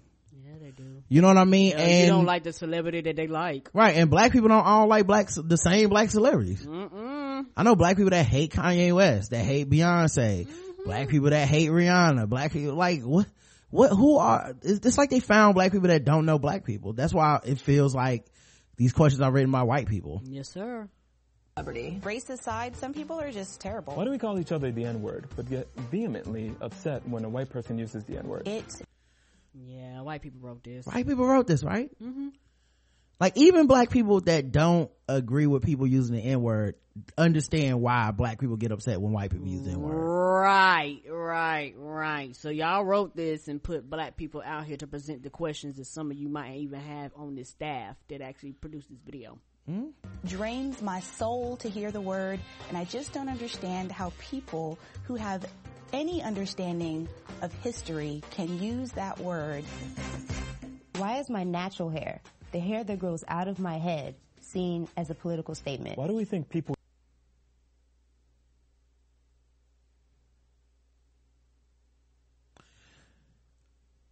Yeah, they do. You know what I mean? Uh, and, you don't like the celebrity that they like. right, and black people don't all like black, the same black celebrities. I know black people that hate Kanye West, that hate Beyonce, black people that hate Rihanna, black people, like, what, what, who are, it's, it's like they found black people that don't know black people. That's why it feels like these questions are written by white people. Yes, sir. Celebrity. race aside, some people are just terrible. Why do we call each other the N word, but get vehemently upset when a white person uses the N word? It Yeah, white people wrote this. White people wrote this, right? Mm-hmm. Like even black people that don't agree with people using the N word understand why black people get upset when white people use the N word. Right, right, right. So y'all wrote this and put black people out here to present the questions that some of you might even have on this staff that actually produced this video. drains my soul to hear the word, and I just don't understand how people who have any understanding of history can use that word. Why is my natural hair, the hair that grows out of my head, seen as a political statement? Why do we think people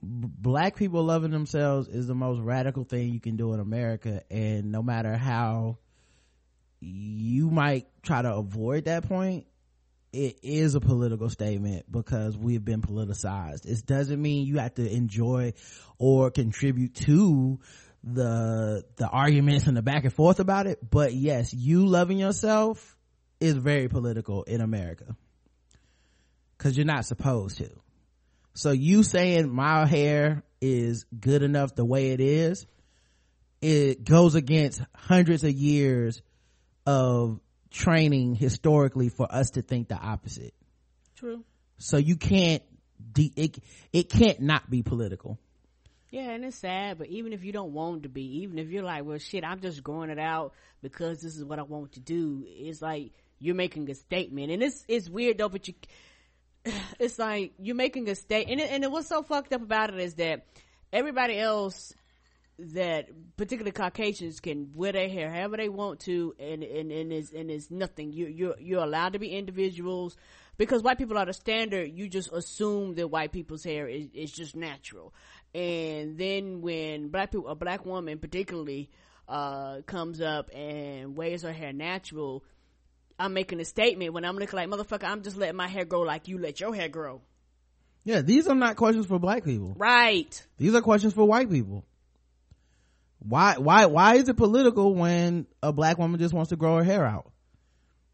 black people loving themselves is the most radical thing you can do in america and no matter how you might try to avoid that point it is a political statement because we've been politicized. It doesn't mean you have to enjoy or contribute to the the arguments and the back and forth about it but yes you loving yourself is very political in america. Because you're not supposed to. So you saying my hair is good enough the way it is it goes against hundreds of years of training historically for us to think the opposite True. so you can't de- it, it can't not be political Yeah, and it's sad, but even if you don't want to be, even if you're like, well, shit, I'm just growing it out because this is what I want to do, it's like you're making a statement. And it's, it's weird though, but you, it's like you're making a statement. And, it, and what's so fucked up about it is that everybody else that particularly Caucasians can wear their hair however they want to and, and, and is, and is nothing. You, you're, you're allowed to be individuals because white people are the standard. You just assume that white people's hair is, is just natural. And then when black people, a black woman particularly, uh, comes up and wears her hair natural, I'm making a statement when I'm looking like, motherfucker, I'm just letting my hair grow like you let your hair grow. yeah these are not questions for black people Right. these are questions for white people why why why is it political when a black woman just wants to grow her hair out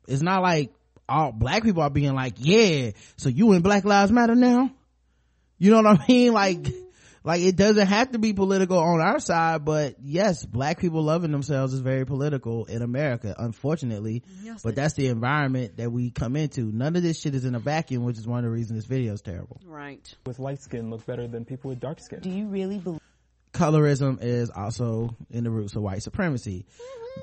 it's not like all black people are being like yeah so you in black lives matter now you know what i mean like like it doesn't have to be political on our side but yes black people loving themselves is very political in america unfortunately Yes, but that's the environment that we come into none of this shit is in a vacuum which is one of the reasons this video is terrible Right. With light skin look better than people with dark skin. Do you really believe? Colorism is also in the roots of white supremacy.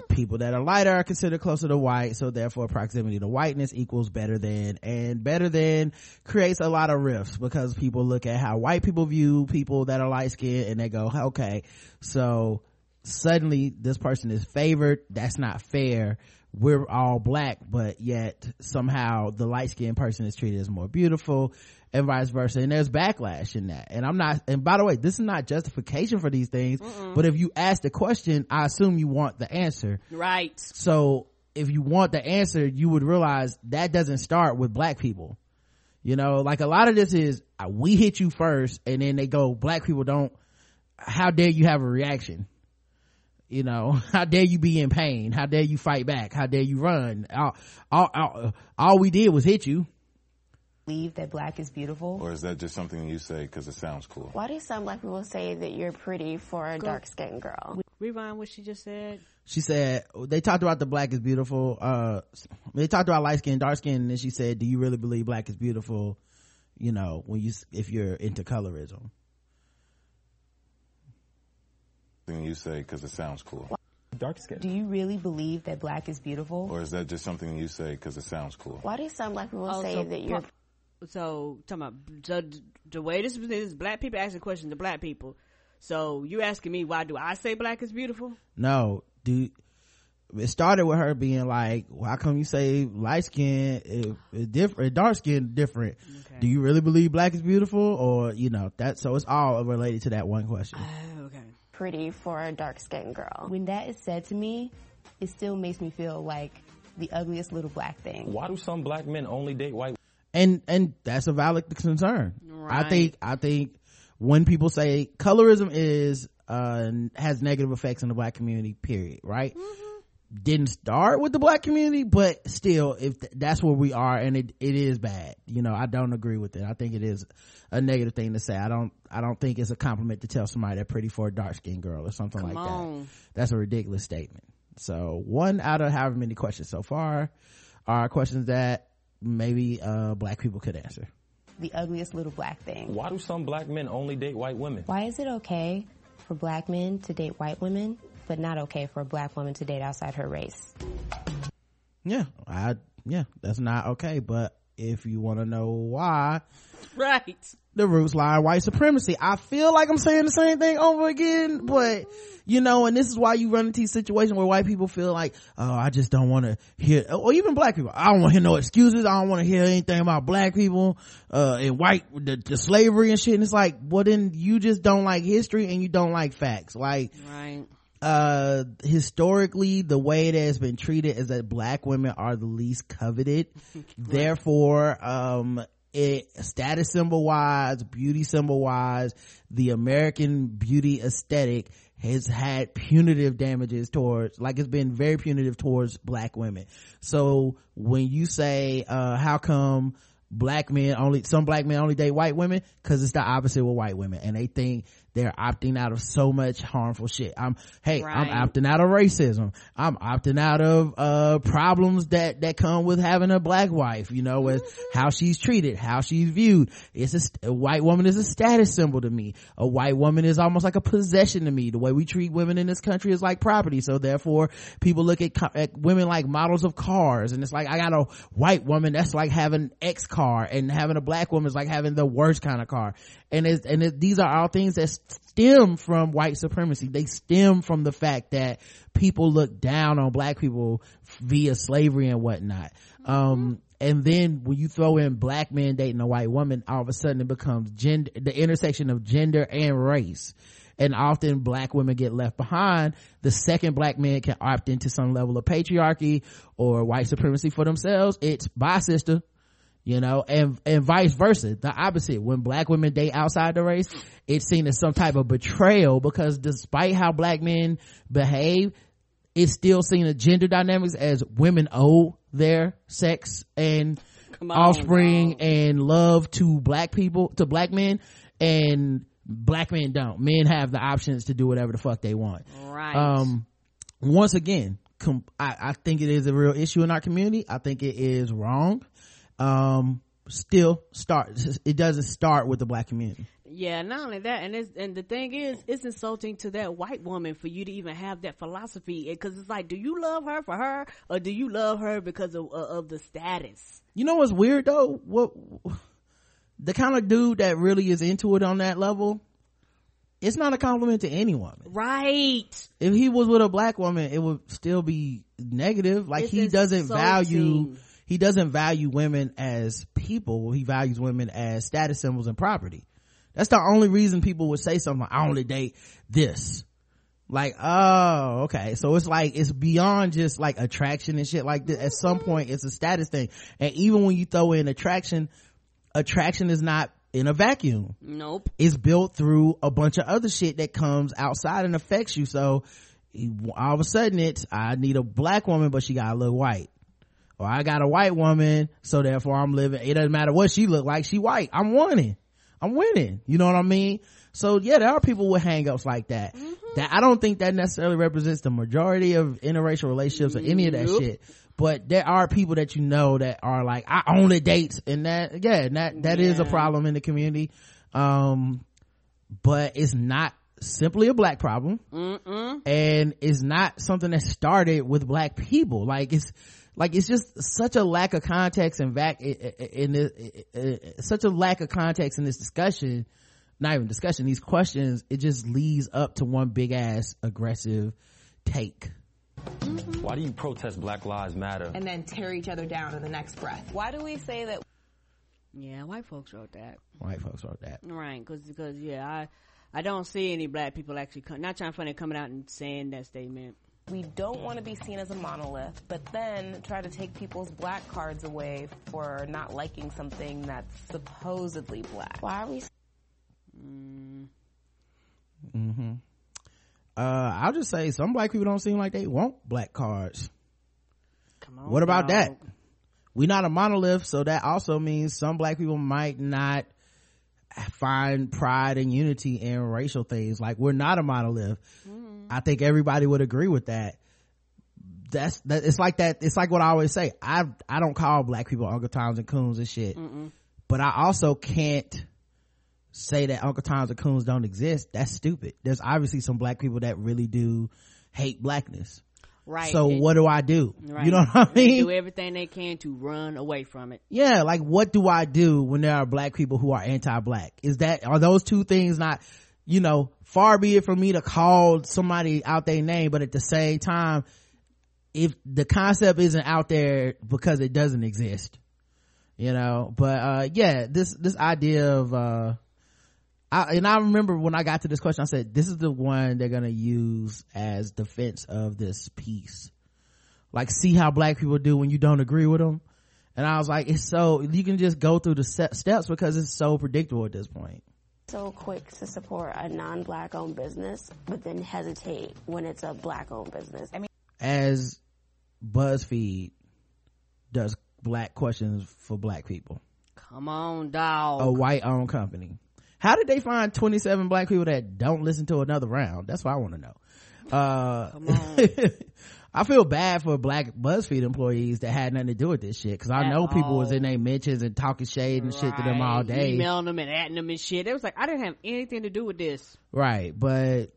People that are lighter are considered closer to white, so therefore proximity to whiteness equals better than, and better than creates a lot of rifts because people look at how white people view people that are light skinned and they go, okay, so suddenly this person is favored. That's not fair. We're all black, but yet somehow the light skinned person is treated as more beautiful and vice versa. And there's backlash in that. And I'm not, and by the way, this is not justification for these things, but if you ask the question, I assume you want the answer. Right. So if you want the answer, you would realize that doesn't start with black people. You know, like a lot of this is uh, we hit you first and then they go, black people don't, how dare you have a reaction? You know, how dare you be in pain? How dare you fight back? How dare you run? All, all, all, all we did was hit you. Believe that black is beautiful? Or is that just something you say because it sounds cool? Why do some black people say that you're pretty for a dark skinned girl? Rewind what she just said. She said, they talked about the black is beautiful. Uh, they talked about light skin, dark skin, and then she said, do you really believe black is beautiful? You know, when you, if you're into colorism. Something you say because it sounds cool. Dark skin. Do you really believe that black is beautiful? Or is that just something you say because it sounds cool? Why do some black people Oh, say so that you're pro- so talking about so d- the way this is black people asking questions to black people. So you asking me why do I say black is beautiful? No, do, it started with her being like, why come you say light skin is, is different, dark skin different? Do you really believe black is beautiful? Or, you know, that, so it's all related to that one question. Oh, okay. pretty for a dark skinned girl? When that is said to me, it still makes me feel like the ugliest little black thing. Why do some black men only date white? And and that's a valid concern. I think i think when people say colorism is uh has negative effects in the black community period right? Didn't start with the black community but still if th- that's where we are and it it is bad. You know i don't agree with it. I think it is a negative thing to say. I don't i don't think it's a compliment to tell somebody they're pretty for a dark skinned girl or something Come like that. that's a ridiculous statement. So one out of however many questions so far are questions that maybe uh black people could answer The ugliest little black thing. Why do some black men only date white women? Why is it okay for black men to date white women, but not okay for a black woman to date outside her race? yeah i yeah that's not okay but if you want to know why Right. The roots lie in white supremacy. I feel like I'm saying the same thing over again, but you know, and this is why you run into these situations where white people feel like, oh, I just don't want to hear, or even black people, I don't want to hear no excuses. I don't want to hear anything about black people, uh, and white, the, the slavery and shit. And it's like, well then you just don't like history and you don't like facts. Like, Right. uh historically the way it has been treated is that black women are the least coveted therefore um it status symbol wise beauty symbol wise the american beauty aesthetic has had punitive damages towards like it's been very punitive towards black women. So when you say uh how come black men only some black men only date white women? Because it's the opposite with white women. And they think they're opting out of so much harmful shit. I'm hey i'm opting out of racism. I'm opting out of uh problems that that come with having a black wife you know as how she's treated how she's viewed. It's a, a white woman is a status symbol to me. A white woman is almost like a possession to me. The way we treat women in this country is like property. So therefore people look at, at women like models of cars. And it's like i got a white woman that's like having x car and having a black woman is like having the worst kind of car and it's, and it, these are all things that stem from white supremacy. They stem from the fact that people look down on black people via slavery and whatnot. Um and then when you throw in black men dating a white woman all of a sudden it becomes gender the intersection of gender and race. And often black women get left behind. The second black man can opt into some level of patriarchy or white supremacy for themselves. It's bye sister you know and and vice versa. The opposite. When black women date outside the race it's seen as some type of betrayal because despite how black men behave it's still seen the gender dynamics as women owe their sex and on, offspring and love to black people to black men and black men don't. Men have the options to do whatever the fuck they want. Right. um once again I, I think it is a real issue in our community. I think it is wrong um still start it doesn't start with the black community Yeah, not only that, and it's, and the thing is, it's insulting to that white woman for you to even have that philosophy, because it's like, do you love her for her, or do you love her because of uh, of the status? you know what's weird though what the kind of dude that really is into it on that level it's not a compliment to any woman Right. if he was with a black woman it would still be negative like It's he doesn't value. He doesn't value women as people. He values women as status symbols and property. That's the only reason people would say something like, i only date this. Like oh okay. So it's like it's beyond just like attraction and shit. Like that at some point it's a status thing. And even when you throw in attraction attraction is not in a vacuum. Nope. it's built through a bunch of other shit that comes outside and affects you. So all of a sudden it's i need a black woman but she gotta look white or i got a white woman so therefore i'm living it doesn't matter what she look like she white. I'm winning. I'm winning. You know what i mean? So yeah there are people with hangups like that that i don't think that necessarily represents the majority of interracial relationships or any of that Nope. shit. But there are people that you know that are like i only dates and that yeah and that that is a problem in the community. Um but it's not simply a black problem. Mm-mm. and it's not something that started with black people. Like it's like it's just such a lack of context and back in this such a lack of context in this discussion not even discussion these questions it just leads up to one big ass aggressive take Why do you protest Black Lives Matter? And then tear each other down in the next breath. Why do we say that Yeah, white folks wrote that. white folks wrote that Right, because because yeah, I I don't see any black people actually come, not trying to find it coming out and saying that statement. We don't want to be seen as a monolith, but then try to take people's black cards away for not liking something that's supposedly black? Why are we mm-hmm uh i'll just say some black people don't seem like they want black cards Come on. what about dog. that We're not a monolith so that also means some black people might not find pride and unity in racial things like we're not a monolith i think everybody would agree with that that's that it's like that it's like what i always say i i don't call black people uncle toms and coons and shit but i also can't say that uncle toms and coons don't exist that's stupid there's obviously some black people that really do hate blackness Right. So And- what do I do? Right. You know what I They mean? do everything they can to run away from it. yeah like what do i do when there are black people who are anti-black is that are those two things not you know far be it from me to call somebody out their name but at the same time if the concept isn't out there because it doesn't exist you know but uh yeah this this idea of uh I, and I remember when I got to this question, I said, this is the one they're gonna use as defense of this piece. Like, see how black people do when you don't agree with them. And I was like, it's so, you can just go through the steps because it's so predictable at this point. So quick to support a non-black owned business, but then hesitate when it's a black owned business. I mean, As BuzzFeed does black questions for black people. Come on, dog. A white owned company. How did they find 27 black people that don't listen to another round? That's what I want to know. Uh, I feel bad for black BuzzFeed employees that had nothing to do with this shit. Cause I At know people was in their mentions and talking shade and shit to them all day. Emailing them and adding them and shit. It was like, I didn't have anything to do with this. Right. But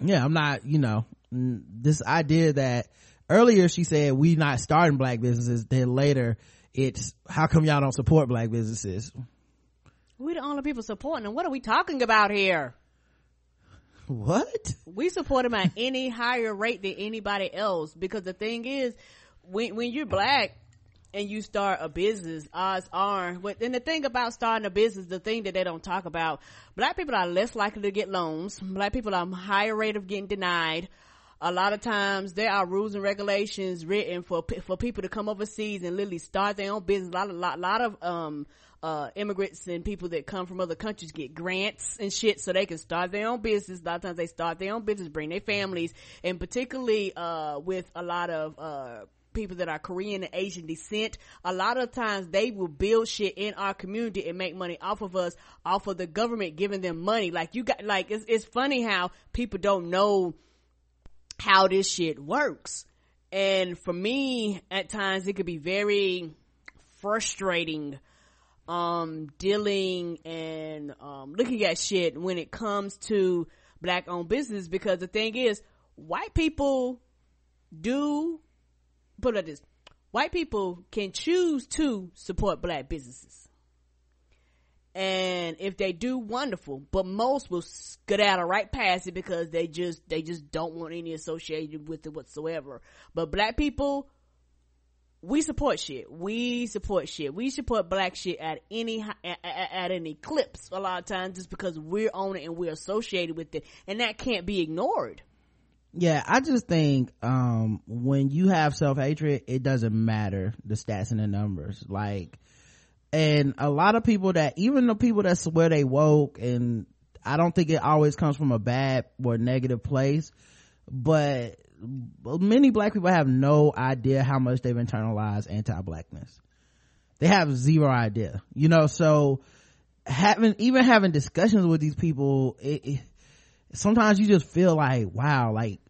yeah, I'm not, you know, this idea that earlier she said we not starting black businesses. Then later it's how come y'all don't support black businesses? We the only people supporting them. What are we talking about here? What? We support them at any higher rate than anybody else because the thing is, when when you're black and you start a business, odds are. And the thing about starting a business, the thing that they don't talk about, black people are less likely to get loans. Black people are higher rate of getting denied. A lot of times there are rules and regulations written for for people to come overseas and literally start their own business. A lot of lot, lot of um uh immigrants and people that come from other countries get grants and shit so they can start their own business. A lot of times they start their own business, bring their families, and particularly uh with a lot of uh people that are Korean and Asian descent, a lot of times they will build shit in our community and make money off of us, off of the government giving them money. Like you got, like it's, it's funny how people don't know how this shit works. And for me, at times it could be very frustrating, um, dealing and, um, looking at shit when it comes to black owned business because the thing is, white people do, put it like this, white people can choose to support black businesses. And if they do, wonderful. But most will skedaddle right past it because they just they just don't want any associated with it whatsoever. But black people, we support shit. We support shit. We support black shit at any at, at, at an eclipse a lot of times just because we're on it and we're associated with it, and that can't be ignored. Yeah, I just think, um, when you have self-hatred, it doesn't matter the stats and the numbers. Like, and a lot of people that, even the people that swear they woke, and I don't think it always comes from a bad or negative place, but many black people have no idea how much they've internalized anti-blackness. They have zero idea, you know, so having, even having discussions with these people, it, it sometimes you just feel like, wow, like,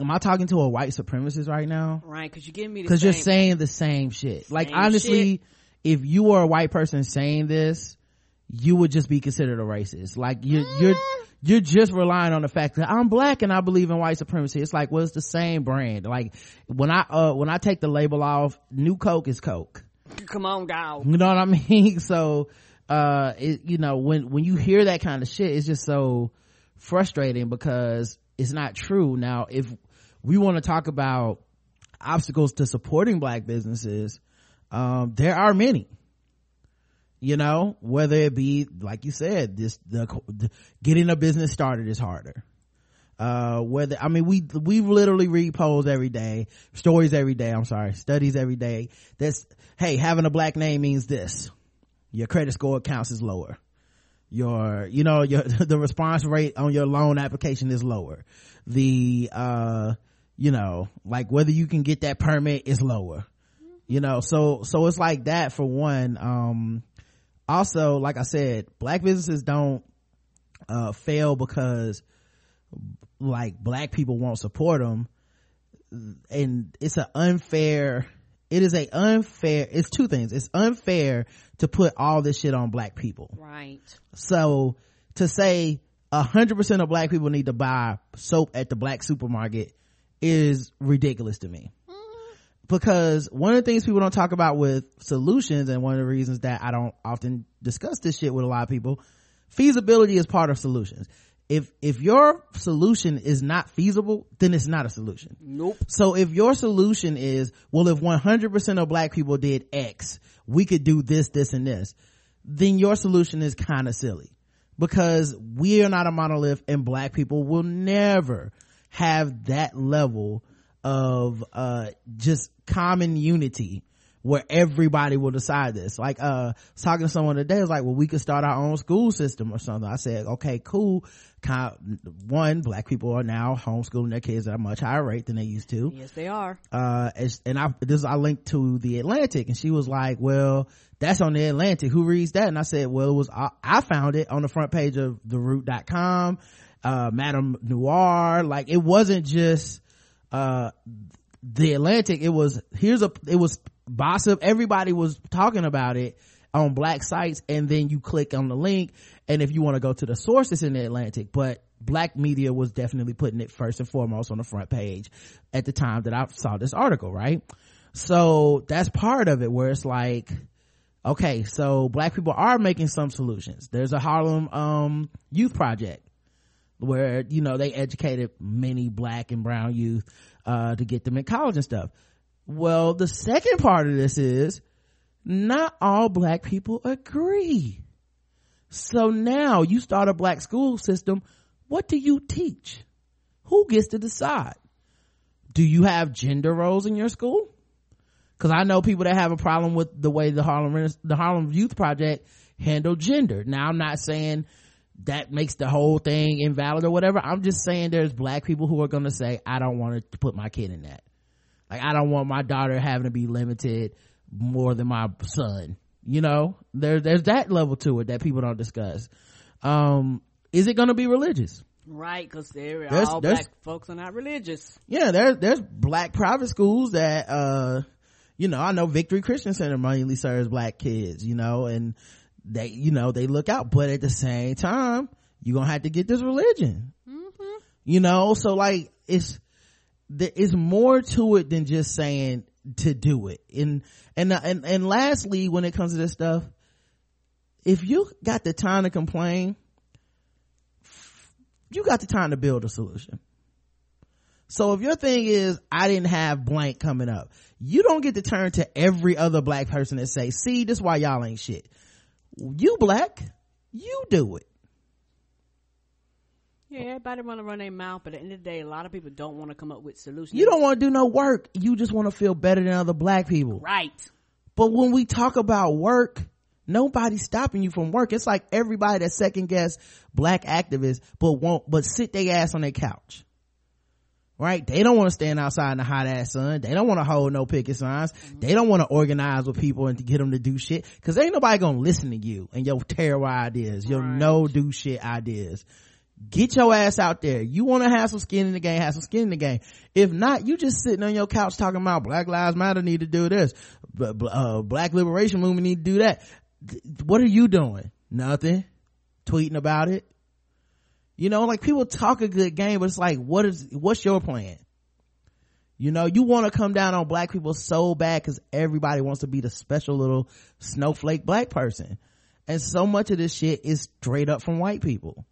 am I talking to a white supremacist right now? Right, because you're giving me Because you're saying the same shit. Like, honestly, shit. If you were a white person saying this, you would just be considered a racist. Like, you're, you're, you're just relying on the fact that I'm black and I believe in white supremacy. It's like, well, it's the same brand. Like, when I, uh, when I take the label off, new Coke is Coke. Come on, dog. You know what I mean? So, uh, it, you know, when, when you hear that kind of shit, it's just so frustrating because it's not true. Now, if we want to talk about obstacles to supporting black businesses, um, there are many. You know, whether it be, like you said, this, the, the getting a business started is harder. Uh whether i mean we we literally read polls every day stories every day i'm sorry studies every day. That's hey having a black name means this. Your credit score counts is lower. Your you know your the response rate on your loan application is lower. The uh you know like whether you can get that permit is lower you know so so it's like that for one um also like i said black businesses don't uh fail because like black people won't support them and it's an unfair it is a unfair it's two things. It's unfair to put all this shit on black people. Right. so to say a hundred percent of black people need to buy soap at the black supermarket is ridiculous to me because one of the things people don't talk about with solutions and one of the reasons that I don't often discuss this shit with a lot of people, feasibility is part of solutions. If, if your solution is not feasible, then it's not a solution. Nope. So if your solution is, well, if 100% of black people did X, we could do this, this, and this, then your solution is kind of silly because we are not a monolith and black people will never have that level of uh just common unity where everybody will decide this. Like uh I was talking to someone today was like well we could start our own school system or something. I said okay cool. One black people are now homeschooling their kids at a much higher rate than they used to. Yes, they are. uh and i this i linked to the atlantic and she was like well that's on the atlantic. Who reads that? And i said well it was i, I found it on the front page of the root.com uh MadameNoire. Like it wasn't just uh the atlantic it was here's a it was gossip everybody was talking about it on black sites and then you click on the link and if you want to go to the sources in the atlantic but black media was definitely putting it first and foremost on the front page at the time that i saw this article right? So that's part of it where it's like okay so black people are making some solutions. There's a harlem um youth project where you know they educated many black and brown youth uh to get them in college and stuff. Well the second part of this is not all black people agree. So now you start a black school system what do you teach? Who gets to decide? Do you have gender roles in your school? Because i know people that have a problem with the way the harlem the harlem youth project handled gender. Now i'm not saying that makes the whole thing invalid or whatever. I'm just saying there's black people who are going to say i don't want to put my kid in that. Like i don't want my daughter having to be limited more than my son. You know? There there's that level to it that people don't discuss. Um is it going to be religious? Right, because they're There's- all there's- black folks are not religious. yeah there's there's black private schools that uh you know i know victory christian center mainly serves black kids you know and they you know they look out. But at the same time you're gonna have to get this religion. Mm-hmm. You know so like it's there is more to it than just saying to do it. And and uh, and and lastly when it comes to this stuff if you got the time to complain you got the time to build a solution. So if your thing is, I didn't have blank coming up, you don't get to turn to every other black person and say, see, this why y'all ain't shit. You black, you do it. Yeah, everybody want to run their mouth, but at the end of the day, a lot of people don't want to come up with solutions. You don't want to do no work. You just want to feel better than other black people. right. But when we talk about work, nobody's stopping you from work. It's like everybody that second guess black activists, but won't, but sit their ass on their couch. Right? They don't want to stand outside in the hot ass sun. They don't want to hold no picket signs. They don't want to organize with people and to get them to do shit. Cause ain't nobody gonna listen to you and your terrible ideas, your no do shit ideas. Get your ass out there. You want to have some skin in the game, have some skin in the game. If not, you just sitting on your couch talking about Black Lives Matter need to do this. Uh, Black Liberation Movement need to do that. What are you doing? Nothing. Tweeting about it. You know, like people talk a good game, but it's like, what is, what's your plan? You know, you want to come down on black people so bad because everybody wants to be the special little snowflake black person. And so much of this shit is straight up from white people.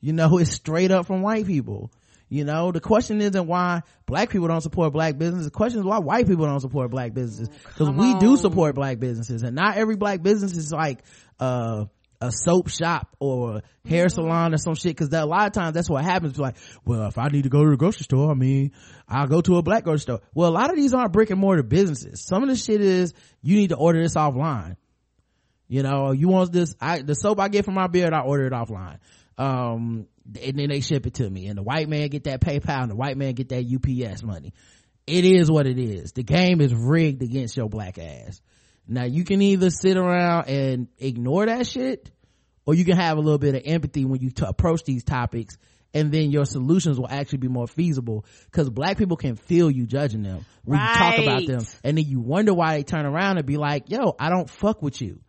You know, it's straight up from white people. You know, the question isn't why black people don't support black businesses. The question is why white people don't support black businesses. Cause we do support black businesses and not every black business is like, uh, a soap shop or a hair salon or some shit. Cause that, a lot of times that's what happens. Like, well, if I need to go to the grocery store, I mean, I'll go to a black grocery store. Well, a lot of these aren't brick and mortar businesses. Some of the shit is you need to order this offline. You know, you want this, I, the soap I get from my beard, I order it offline. Um, and then they ship it to me and the white man get that PayPal and the white man get that UPS money. It is what it is. The game is rigged against your black ass. Now you can either sit around and ignore that shit or you can have a little bit of empathy when you t- approach these topics and then your solutions will actually be more feasible because black people can feel you judging them. When you talk about them and then you wonder why they turn around and be like yo i don't fuck with you.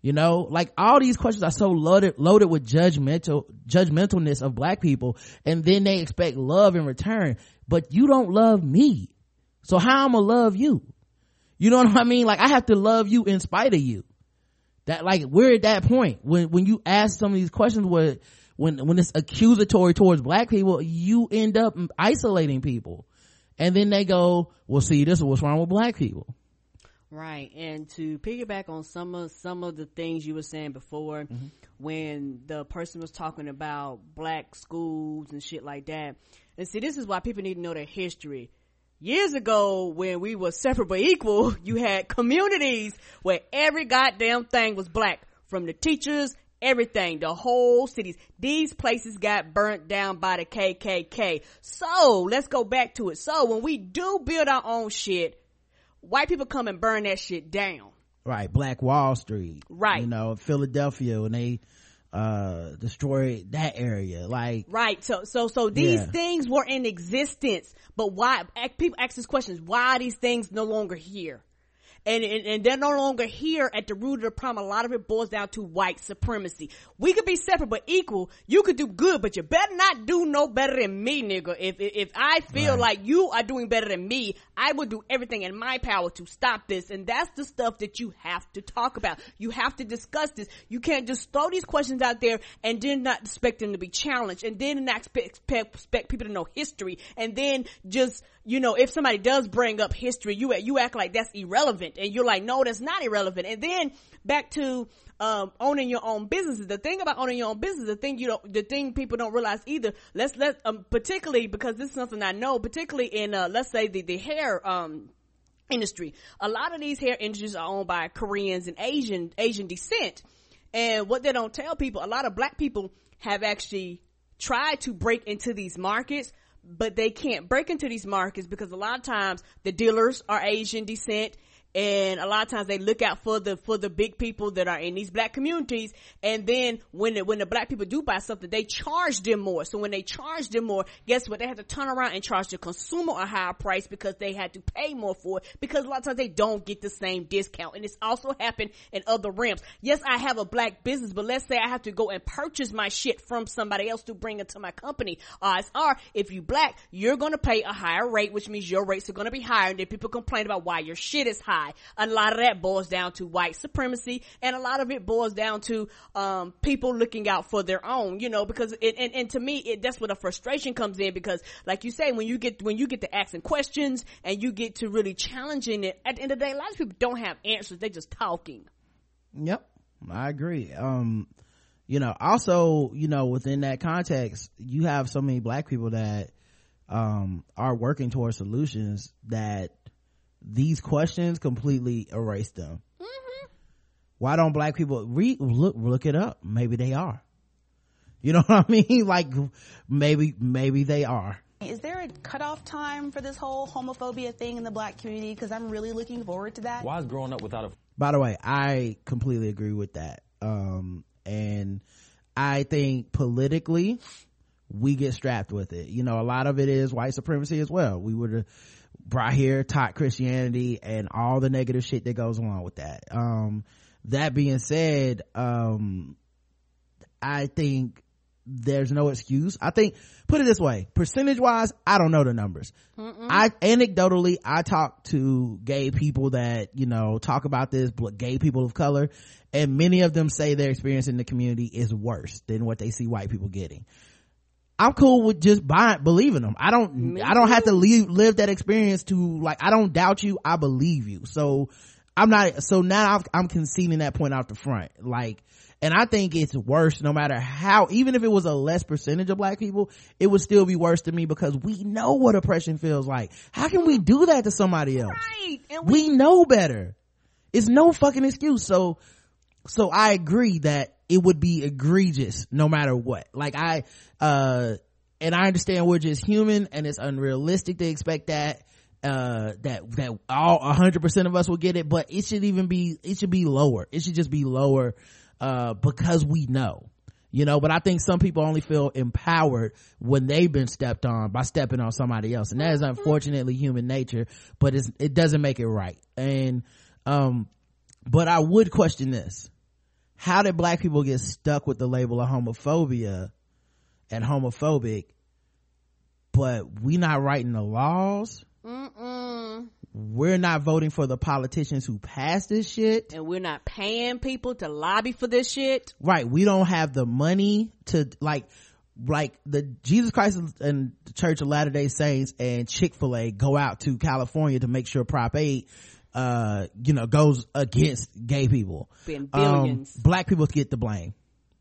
You know like all these questions are so loaded loaded with judgmental judgmentalness of black people and then they expect love in return. But you don't love me. So how i'm gonna love you you know what i mean? Like i have to love you in spite of you. That like we're at that point. When when you ask some of these questions where when when it's accusatory towards black people you end up isolating people. And then they go well see this is what's wrong with black people. Right, and to piggyback on some of some of the things you were saying before, Mm-hmm. when the person was talking about black schools and shit like that, and see, this is why people need to know their history. Years ago, when we were separate but equal, you had communities where every goddamn thing was black, from the teachers, everything, the whole cities. These places got burnt down by the KKK. So let's go back to it. So when we do build our own shit white people come and burn that shit down. right black wall street Right. you know philadelphia when they uh destroyed that area like Right. So, so, so these Yeah. things were in existence, but why, people ask this questions, why are these things no longer here? And, and, and they're no longer here at the root of the problem. A lot of it boils down to white supremacy. We could be separate but equal. You could do good, but you better not do no better than me, nigga. If, if, if I feel Right. like you are doing better than me, I will do everything in my power to stop this. And that's the stuff that you have to talk about. You have to discuss this. You can't just throw these questions out there and then not expect them to be challenged and then not expect, expect, expect people to know history and then just, you know, if somebody does bring up history, you, you act like that's irrelevant and you're like, no, that's not irrelevant. And then back to, um, owning your own businesses. The thing about owning your own business, the thing you don't, the thing people don't realize either. Let's let, um, particularly because this is something I know, particularly in, uh, let's say the, the hair, um, industry. A lot of these hair industries are owned by Koreans and Asian, Asian descent. And what they don't tell people, a lot of black people have actually tried to break into these markets, but they can't break into these markets because a lot of times the dealers are Asian descent and a lot of times they look out for the for the big people that are in these black communities. And then when the, when the black people do buy something they charge them more. So when they charge them more guess what? They have to turn around and charge the consumer a higher price because they had to pay more for it. Because a lot of times they don't get the same discount. And it's also happened in other realms. Yes i have a black business but let's say i have to go and purchase my shit from somebody else to bring it to my company. Uh, Odds are if you black you're going to pay a higher rate which means your rates are going to be higher. And then people complain about why your shit is high a lot of that boils down to white supremacy and a lot of it boils down to um, people looking out for their own you know because it, and, and to me it, that's where the frustration comes in because like you say when you get when you get to asking questions and you get to really challenging it at the end of the day a lot of people don't have answers. They're just talking. Yep, I agree. Um, you know, also, you know, within that context, you have so many black people that um are working towards solutions that these questions completely erase them. Why don't black people read look look it up? Maybe they are. You know what I mean? Like maybe maybe they are. Is there a cutoff time for this whole homophobia thing in the black community? Because I'm really looking forward to that. Why is growing up without a By the way, I completely agree with that. Um, and I think politically, we get strapped with it. You know, a lot of it is white supremacy as well. We would have brought here, taught Christianity and all the negative shit that goes along with that. Um, that being said, um, I think there's no excuse. I think, put it this way, percentage wise, I don't know the numbers. I, anecdotally, I talk to gay people that, you know, talk about this, bl- gay people of color, and many of them say their experience in the community is worse than what they see white people getting. I'm cool with just buying, believing them. I don't, I don't have to leave, live that experience to like, I don't doubt you. I believe you. So I'm not, so now I've, I'm conceding that point out the front. Like, and I think it's worse no matter how, even if it was a less percentage of black people, it would still be worse to me because we know what oppression feels like. How can we do that to somebody else? Right. And we know better. It's no fucking excuse. So, so I agree that it would be egregious no matter what. Like I, uh, and I understand we're just human and it's unrealistic to expect that, uh, that, that all a hundred percent of us will get it, but it should even be, it should be lower. It should just be lower, uh, because we know. You know, but I think some people only feel empowered when they've been stepped on by stepping on somebody else. And that is unfortunately human nature, but it's, it doesn't make it right. And, um, but I would question this. How did black people get stuck with the label of homophobia and homophobic but we not writing the laws Mm-mm. we're not voting for the politicians who pass this shit And we're not paying people to lobby for this shit. right we don't have the money to like like the jesus christ and the church of latter day saints and chick-fil-a go out to california to make sure prop 8 uh you know goes against gay people Um, black people get the blame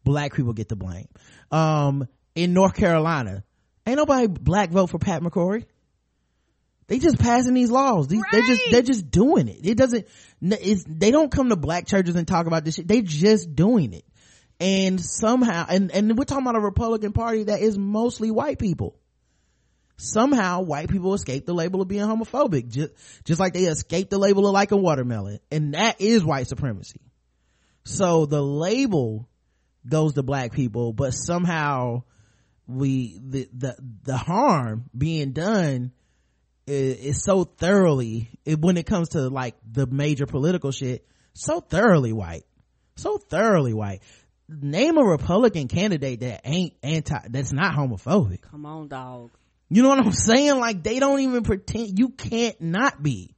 black people get the blame um in north carolina ain't nobody black vote for pat mccrory they just passing these laws. These, They're just they're just doing it. It doesn't. They don't come to black churches and talk about this shit. They just doing it, and somehow, and and we're talking about a Republican Party that is mostly white people. Somehow, white people escape the label of being homophobic, just just like they escape the label of like a watermelon, and that is white supremacy. So the label goes to black people, but somehow we the the the harm being done is, is so thoroughly it, when it comes to like the major political shit so thoroughly white so thoroughly white name a republican candidate that ain't anti that's not homophobic Come on, dog. You know what i'm saying like they don't even pretend you can't not be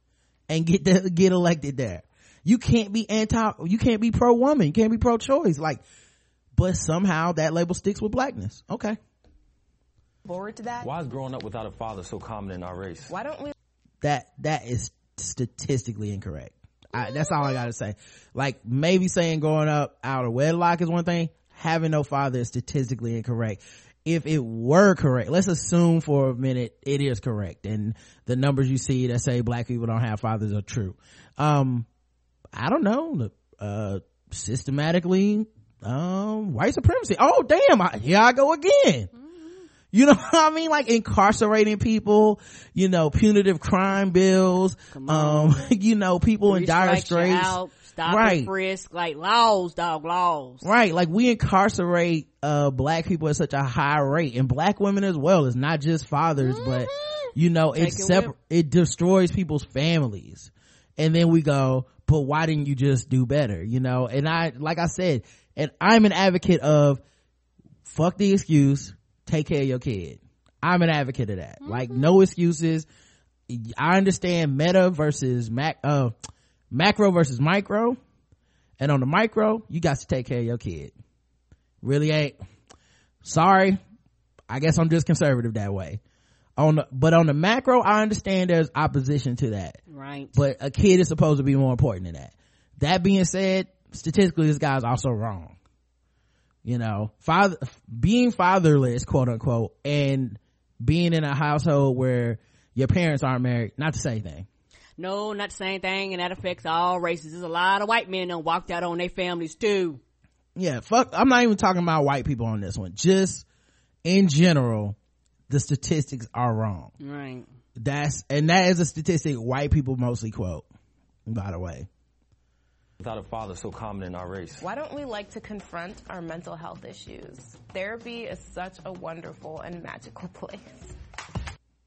and get the, get elected there you can't be anti you can't be pro woman you can't be pro choice like but somehow that label sticks with blackness okay Forward to that. Why is growing up without a father so common in our race? Why don't we that that is statistically incorrect. I, that's all I gotta say. Like maybe saying growing up out of wedlock is one thing. Having no father is statistically incorrect. If it were correct, let's assume for a minute it is correct, and the numbers you see that say black people don't have fathers are true. Um, I don't know. Uh, systematically, um, white supremacy. Oh damn! I, here I go again. You know what I mean? Like incarcerating people, you know, punitive crime bills, um, you know, people in dire straits. out, stop Right. and frisk, like laws, dog, laws. Right. Like we incarcerate, uh, black people at such a high rate and black women as well. It's not just fathers, but you know, Take it's it separate, it destroys people's families. And then we go, but why didn't you just do better? You know, and I, like I said, and I'm an advocate of fuck the excuse, take care of your kid. I'm an advocate of that. Like no excuses. I understand meta versus mac, uh, macro versus micro. And on the micro, you got to take care of your kid. Really ain't. Sorry. I guess I'm just conservative that way. On the, but on the macro, I understand there's opposition to that. Right. But a kid is supposed to be more important than that. That being said, statistically, this guy's also wrong. You know, father, being fatherless, quote unquote, and being in a household where your parents aren't married, not the same thing. No, not the same thing, and that affects all races. There's a lot of white men that walked out on their families too. Yeah, fuck, I'm not even talking about white people on this one. Just in general, the statistics are wrong. Right. That's, and that is a statistic white people mostly quote, by the way. Without a father so common in our race. Why don't we like to confront our mental health issues? Therapy is such a wonderful and magical place.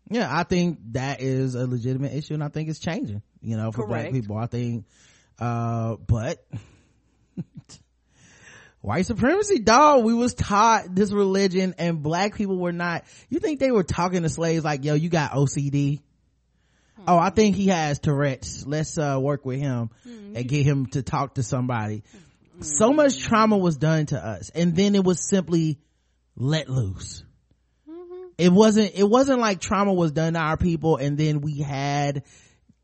Yeah, I think that is a legitimate issue and I think it's changing, you know, for black people. I think, uh, but white supremacy, dog, we was taught this religion and black people were not, you think they were talking to slaves like, yo, you got OCD? Oh, I think he has Tourette's. Let's, uh, work with him and get him to talk to somebody. So much trauma was done to us and then it was simply let loose it wasn't it wasn't like trauma was done to our people and then we had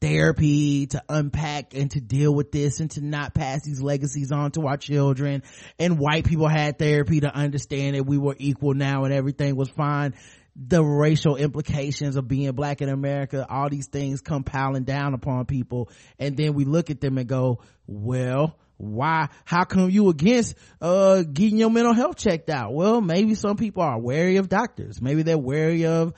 therapy to unpack and to deal with this and to not pass these legacies on to our children. And white people had therapy to understand that we were equal now and everything was fine. The racial implications of being black in america all these things come piling down upon people. And then we look at them and go well why how come you against uh getting your mental health checked out? Well maybe some people are wary of doctors. Maybe they're wary of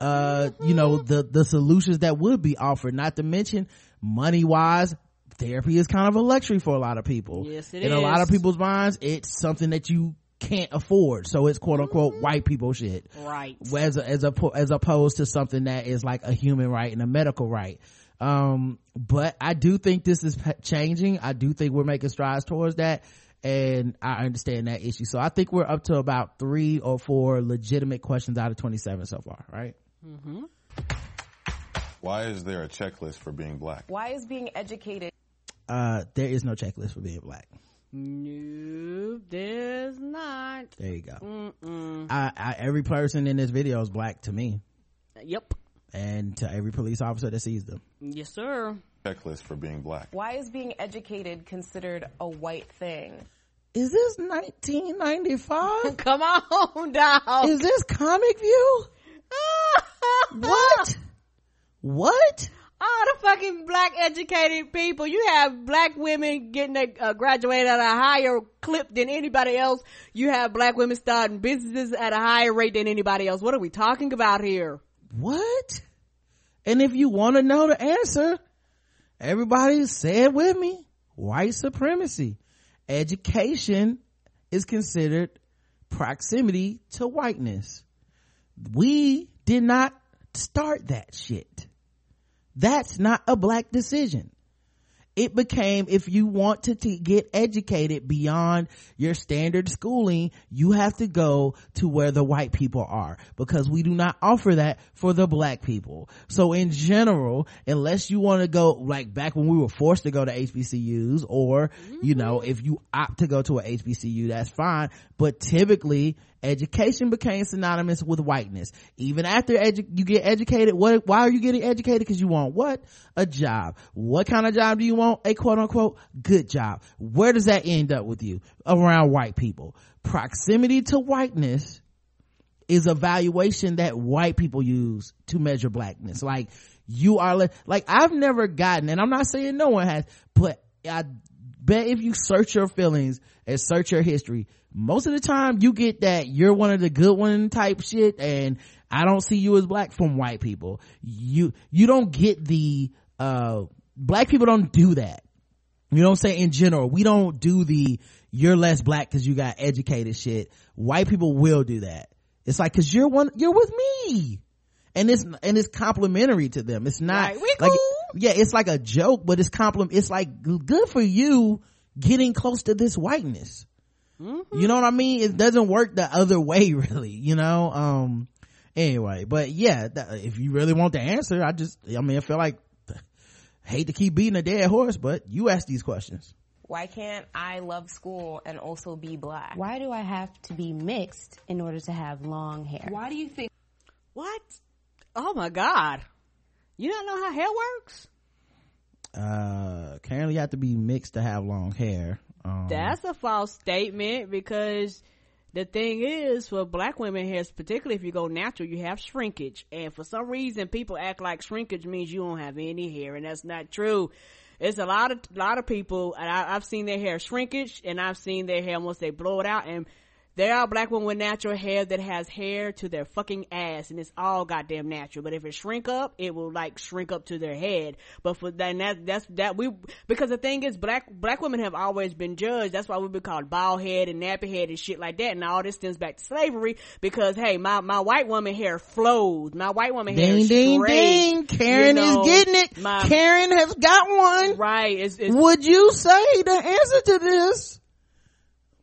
uh you know the the solutions that would be offered. Not to mention money wise therapy is kind of a luxury for a lot of people. Yes, it in a lot of people's minds it's something that you can't afford. So it's quote unquote white people shit. Right. as a, as a, as opposed to something that is like a human right and a medical right um but i do think this is changing i do think we're making strides towards that and I understand that issue. So I think we're up to about three or four legitimate questions out of 27 so far, right? Mm-hmm. Why is there a checklist for being black? Why is being educated? Uh, there is no checklist for being black. No, there's not. There you go. Mm-mm. I, I, every person in this video is black to me. Yep. And to every police officer that sees them. Yes, sir. Checklist for being black. Why is being educated considered a white thing? Is this 1995? Come on, dog. Is this Comic View? what? What? All the fucking black educated people. You have black women getting a, uh, graduated at a higher clip than anybody else. You have black women starting businesses at a higher rate than anybody else. What are we talking about here? What? And if you want to know the answer, everybody say it with me. White supremacy. Education is considered proximity to whiteness. We did not start that shit. That's not a black decision. It became if you want to t- get educated beyond your standard schooling, you have to go to where the white people are because we do not offer that for the black people. So in general, unless you want to go like back when we were forced to go to HBCUs or, you know, mm-hmm. if you opt to go to a HBCU, that's fine. But typically education became synonymous with whiteness. Even after edu- you get educated, what, why are you getting educated? Because you want what? A job. What kind of job do you want? A quote unquote good job. Where does that end up with you? Around white people. Proximity to whiteness is a valuation that white people use to measure blackness. Like you are, like I've never gotten, and I'm not saying no one has, but I bet if you search your feelings and search your history, most of the time you get that you're one of the good one type shit and I don't see you as black from white people. You, you don't get the, uh, black people don't do that. You know what I'm saying? In general, we don't do the, you're less black cause you got educated shit. White people will do that. It's like, cause you're one, you're with me. And it's, and it's complimentary to them. It's not, Right, we like, cool. Yeah, it's like a joke, but it's compliment, it's like good for you getting close to this whiteness. Mm-hmm. You know what I mean? It doesn't work the other way, really, you know? Um, anyway, but yeah, that, if you really want the answer, I just, I mean, I feel like, hate to keep beating a dead horse, but you ask these questions. Why can't I love school and also be black? Why do I have to be mixed in order to have long hair? Why do you think? What? Oh my God. You don't know how hair works? Uh, currently you have to be mixed to have long hair. Um, That's a false statement because the thing is for black women hair, particularly if you go natural, you have shrinkage. And for some reason people act like shrinkage means you don't have any hair and that's not true. It's a lot of, lot of people and I, I've seen their hair shrinkage and I've seen their hair once they blow it out and there are black women with natural hair that has hair to their fucking ass and it's all goddamn natural. But if it shrink up, it will like shrink up to their head. But for then that, that's, that we, because the thing is black, black women have always been judged. That's why we've been called bald head and nappy head and shit like that. And all this stems back to slavery because hey, my, my white woman hair flows. My white woman hair ding, is ding, ding. Karen You know, is getting it. my- Karen has got one. Right. It's, it's, Would you say the answer to this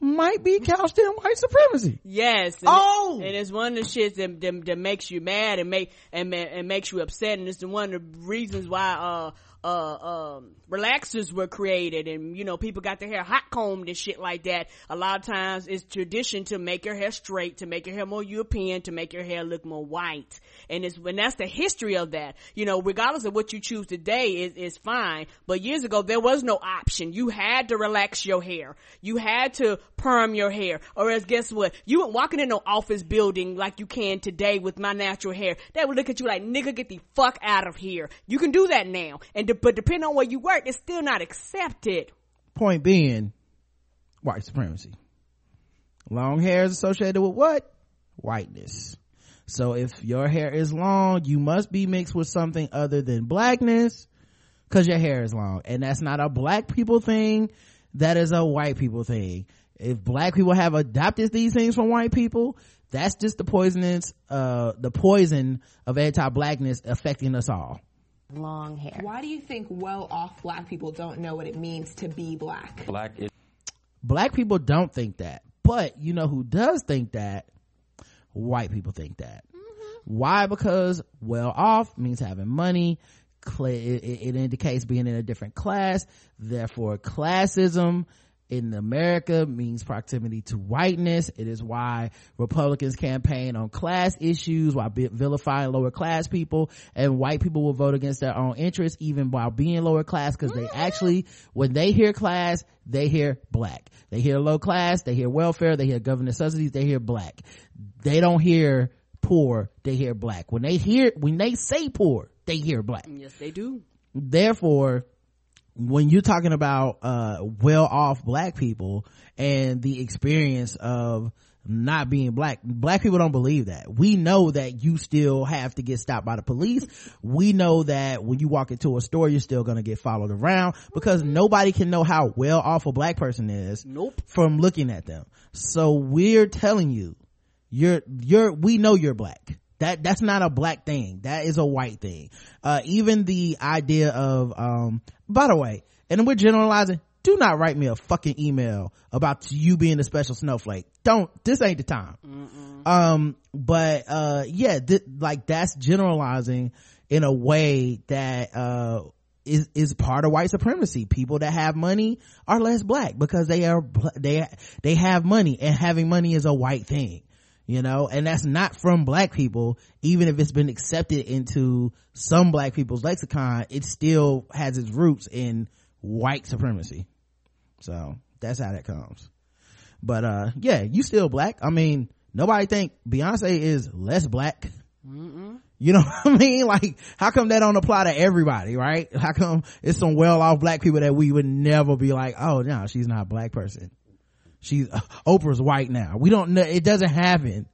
might be couched in white supremacy? Yes. And Oh! It, and it's one of the shits that, that, that makes you mad and make and and makes you upset, and it's the one of the reasons why uh uh um relaxers were created, and you know people got their hair hot combed and shit like that. A lot of times it's tradition to make your hair straight, to make your hair more European, to make your hair look more white, and it's and that's the history of that. You know, regardless of what you choose today is is fine, but years ago there was no option. You had to relax your hair. You had to perm your hair, or else guess what? You weren't walking in no office building like you can today with my natural hair. They would look at you like, nigga, get the fuck out of here. You can do that now, and de- but depending on where you work, it's still not accepted. Point being, white supremacy. Long hair is associated with what? Whiteness. So if your hair is long, you must be mixed with something other than blackness because your hair is long. And that's not a black people thing. That is a white people thing. If black people have adopted these things from white people, that's just the poisonous, uh, the poison of anti-blackness affecting us all. Long hair. Why do you think well-off black people don't know what it means to be black? Black is black people don't think that but you know who does think that white people think that. Mm-hmm. Why? Because well off means having money. It, it indicates being in a different class. Therefore classism in America means proximity to whiteness. It is why Republicans campaign on class issues while vilifying lower class people and white people will vote against their own interests even while being lower class because they actually, when they hear class, they hear black. They hear low class, they hear welfare, they hear government subsidies, they hear black. They don't hear poor, they hear black. When they hear, when they say poor, they hear black. Yes, they do. Therefore, when you're talking about uh well off black people and the experience of not being black black people don't believe that. We know that you still have to get stopped by the police. We know that when you walk into a store you're still going to get followed around because nobody can know how well off a black person is nope. from looking at them. So we're telling you you're you're we know you're black. That that's not a black thing. That is a white thing. Uh even the idea of um by the way and we're generalizing do not write me a fucking email about you being a special snowflake. Don't this ain't the time. Um but uh yeah th- like that's generalizing in a way that uh is is part of white supremacy. People that have money are less black because they are they they have money and having money is a white thing you know? And that's not from black people. Even if it's been accepted into some black people's lexicon it still has its roots in white supremacy. So that's how that comes. But uh yeah you still black. I mean nobody think beyonce is less black. You know what I mean? Like, how come that don't apply to everybody, right? How come it's some well-off black people that we would never be like, oh no, she's not a black person. She's, uh, Oprah's white now. We don't know, it doesn't happen.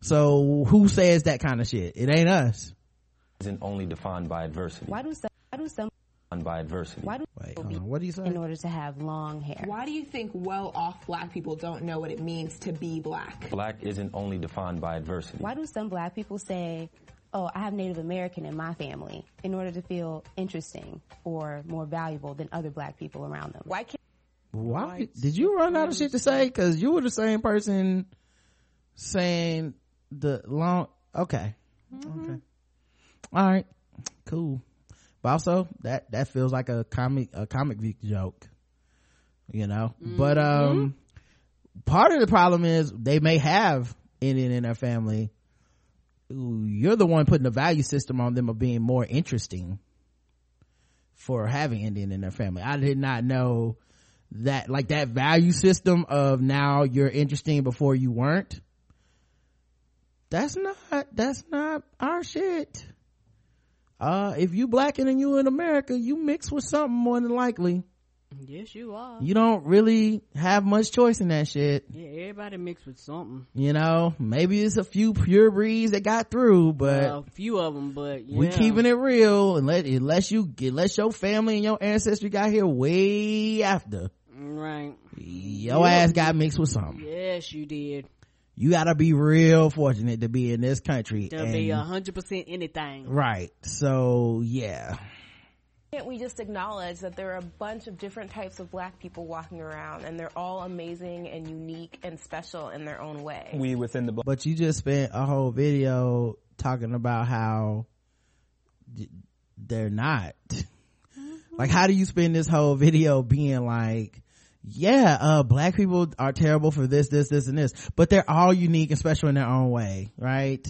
So who says that kind of shit? It ain't us. Isn't only defined by adversity. Why do some, why do some, Defined by adversity. why do Wait, hold on. What do you say? in order to have long hair? Why do you think well-off black people don't know what it means to be black? Black isn't only defined by adversity. Why do some black people say, oh, I have Native American in my family in order to feel interesting or more valuable than other black people around them? Why can't Why did you run out of shit to say? Cause you were the same person saying the long, okay. Okay. All right. Cool. But also that, that feels like a comic, a comic book joke, you know, but, um, part of the problem is they may have Indian in their family. You're the one putting the value system on them of being more interesting for having Indian in their family. I did not know that like that value system of now you're interesting before you weren't. That's not that's not our shit. Uh if you black and you in America, you mix with something more than likely. Yes, you are. You don't really have much choice in that shit. Yeah, everybody mixed with something. You know, maybe it's a few pure breeds that got through, but a few of them, but yeah. we keeping it real unless unless you unless your family and your ancestry got here way after right. your ass got mixed with something. Yes, you did. You gotta be real fortunate to be in this country. To be a and- hundred percent anything. right. So yeah. Can't we just acknowledge that there are a bunch of different types of black people walking around and they're all amazing and unique and special in their own way? We within the But you just spent a whole video talking about how they're not. Mm-hmm. Like how do you spend this whole video being like, yeah, uh, black people are terrible for this, this, this, and this, but they're all unique and special in their own way, right?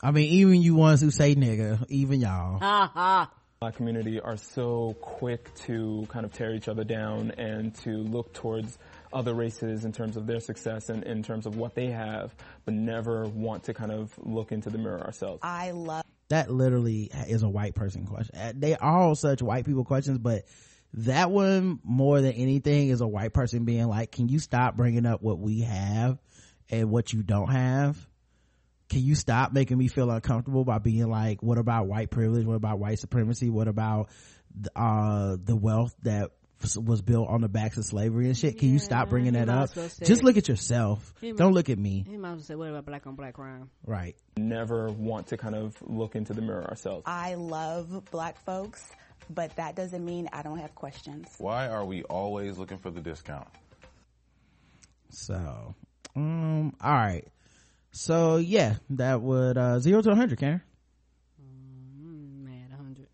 I mean, even you ones who say nigga, even y'all. Ha ha. black community are so quick to kind of tear each other down and to look towards other races in terms of their success and in terms of what they have, but never want to kind of look into the mirror ourselves. I love that literally is a white person question. They all such white people questions, but that one more than anything is a white person being like, can you stop bringing up what we have and what you don't have? Can you stop making me feel uncomfortable by being like, what about white privilege? What about white supremacy? What about, uh, the wealth that was built on the backs of slavery and shit? Can you stop bringing that up? say Just look at yourself. Might- Don't look at me. He might as well say, what about black on black crime? Right. Never want to kind of look into the mirror ourselves. I love black folks. But that doesn't mean I don't have questions. Why are we always looking for the discount? So, um, all right. So yeah, that would uh zero to a hundred, Karen. Mad 100.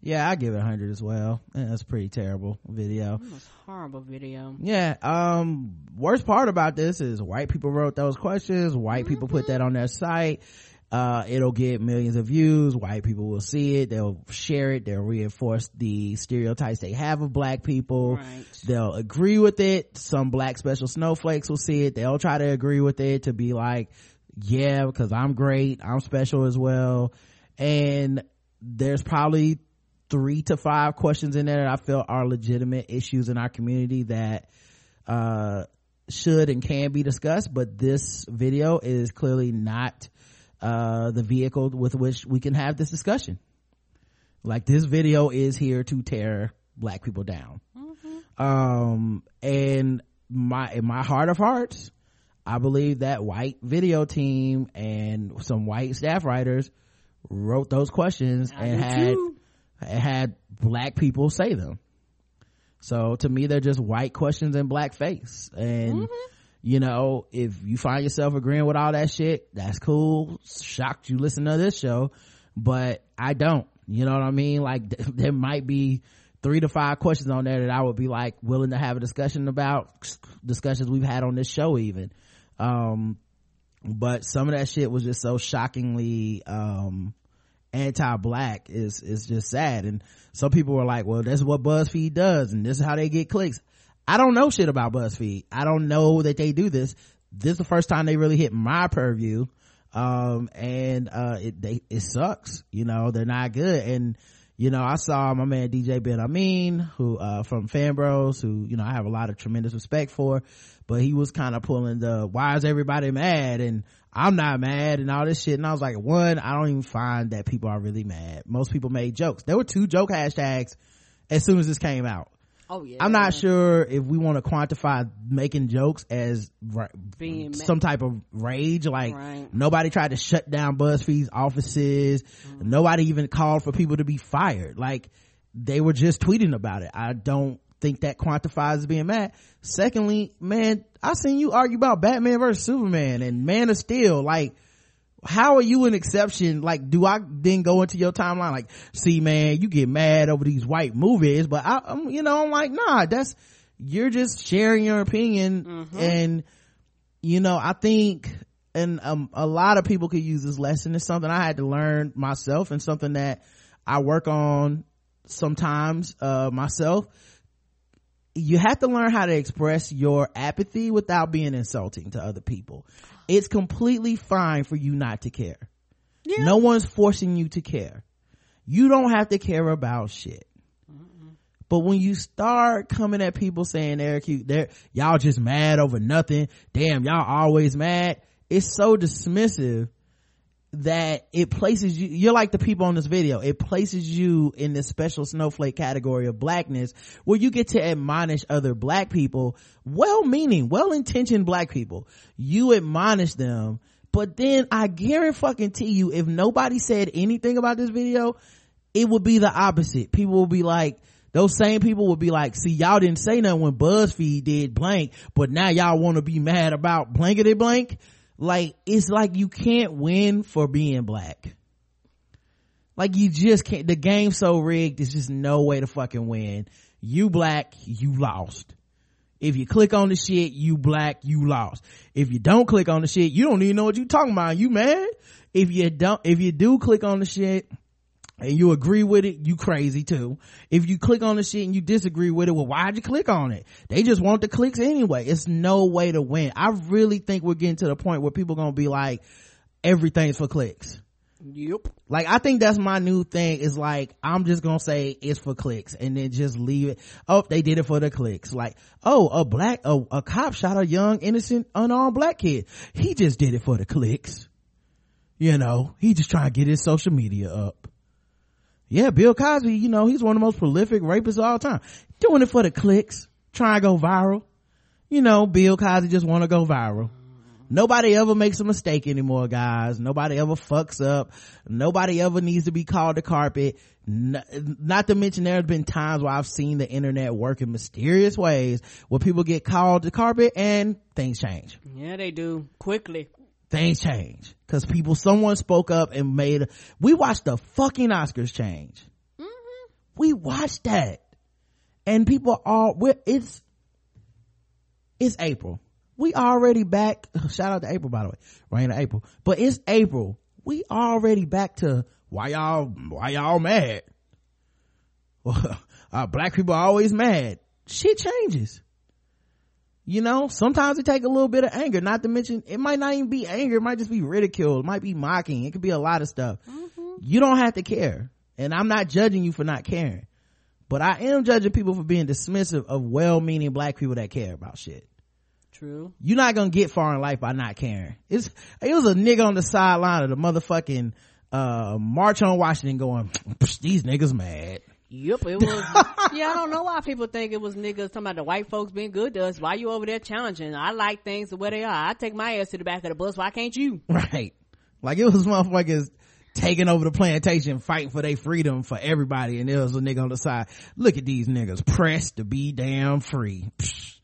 Yeah, I give it a hundred as well. Yeah, That's a pretty terrible video. That was horrible video. Yeah. Um, worst part about this is white people wrote those questions. White people put that on their site. Uh, it'll get millions of views. White people will see it. They'll share it. They'll reinforce the stereotypes they have of black people. Right. They'll agree with it. Some black special snowflakes will see it. They'll try to agree with it to be like, yeah, because I'm great. I'm special as well. And there's probably three to five questions in there that I feel are legitimate issues in our community that, uh, should and can be discussed. But this video is clearly not, uh, the vehicle with which we can have this discussion. Like this video is here to tear black people down. Um, and my, in my heart of hearts, I believe that white video team and some white staff writers wrote those questions I and had too. had black people say them. So to me, they're just white questions in black face. And you know, if you find yourself agreeing with all that shit, that's cool. Shocked you listen to this show, but I don't. You know what I mean? Like there might be three to five questions on there that I would be like willing to have a discussion about discussions we've had on this show even. Um, but some of that shit was just so shockingly, um, anti-black is, is just sad. And some people were like, well, that's what BuzzFeed does and this is how they get clicks. I don't know shit about BuzzFeed. I don't know that they do this. This is the first time they really hit my purview. Um, and, uh, it, they, it sucks. You know, they're not good. And, you know, I saw my man DJ Benhameen, who, uh, from Fan Bros, who, you know, I have a lot of tremendous respect for, but he was kind of pulling the, why is everybody mad? And I'm not mad and all this shit. And I was like, one, I don't even find that people are really mad. Most people made jokes. There were two joke hashtags as soon as this came out. Oh yeah. I'm not sure if we want to quantify making jokes as ra- Being some type of rage. Like Right. nobody tried to shut down BuzzFeed's offices. Mm-hmm. Nobody even called for people to be fired. Like they were just tweeting about it. I don't think that quantifies being mad. Secondly, man, I seen you argue about Batman versus Superman and Man of Steel. Like, how are you an exception? Like, do I then go into your timeline like, see, man, you get mad over these white movies, but I, I'm, you know, I'm like, nah, that's you're just sharing your opinion, and you know, I think, and um, a lot of people could use this lesson. It's something I had to learn myself, and something that I work on sometimes uh, myself. You have to learn how to express your apathy without being insulting to other people. It's completely fine for you not to care. No one's forcing you to care. You don't have to care about shit. But when you start coming at people saying they're cute, they're, y'all just mad over nothing. Damn, y'all always mad. It's so dismissive that it places you, you're like the people on this video. It places you in this special snowflake category of blackness where you get to admonish other black people, well-meaning, well-intentioned black people. You admonish them, but then I guarantee you, if nobody said anything about this video, it would be the opposite. People will be like, those same people would be like, see, y'all didn't say nothing when BuzzFeed did blank, but now y'all want to be mad about blankety blank. Like, it's like you can't win for being black. Like you just can't, the game's so rigged, there's just no way to fucking win. You black, you lost. If you click on the shit, you black, you lost. If you don't click on the shit, you don't even know what you talking about. You mad? If you don't, if you do click on the shit, and you agree with it, you crazy too. If you click on the shit and you disagree with it, well, why'd you click on it? They just want the clicks anyway. It's no way to win. I really think we're getting to the point where people gonna be like, everything's for clicks. Yep. Like, I think that's my new thing is like, I'm just gonna say it's for clicks and then just leave it. Oh, they did it for the clicks. Like, oh, a black, a, a cop shot a young, innocent, unarmed black kid. He just did it for the clicks. You know, he just trying to get his social media up yeah, Bill Cosby, you know, he's one of the most prolific rapists of all time. Doing it for the clicks, trying to go viral. You know, Bill Cosby just want to go viral. nobody ever makes a mistake anymore guys nobody ever fucks up nobody ever needs to be called to carpet N- not to mention there have been times where i've seen the internet work in mysterious ways where people get called to carpet and things change Yeah, they do quickly. Things change. Because people someone spoke up and made we watched the fucking oscars change. We watched that. And people are we're, it's it's april. We already back shout out to april by the way. Rain of april. But it's april. We already back to why y'all why y'all mad? Well, uh, black people are always mad. Shit changes you know sometimes it take a little bit of anger not to mention it might not even be anger it might just be ridicule it might be mocking it could be a lot of stuff. You don't have to care and i'm not judging you for not caring but i am judging people for being dismissive of well-meaning black people that care about shit. True. you're not gonna get far in life by not caring. It's it was a nigga on the sideline of the motherfucking uh march on washington going these niggas mad Yep, it was. yeah, I don't know why people think it was niggas talking about the white folks being good to us. Why you over there challenging? I like things the way they are. I take my ass to the back of the bus. Why can't you? right like it was motherfuckers taking over the plantation fighting for their freedom for everybody and there was a nigga on the side look at these niggas pressed to be damn free Psh,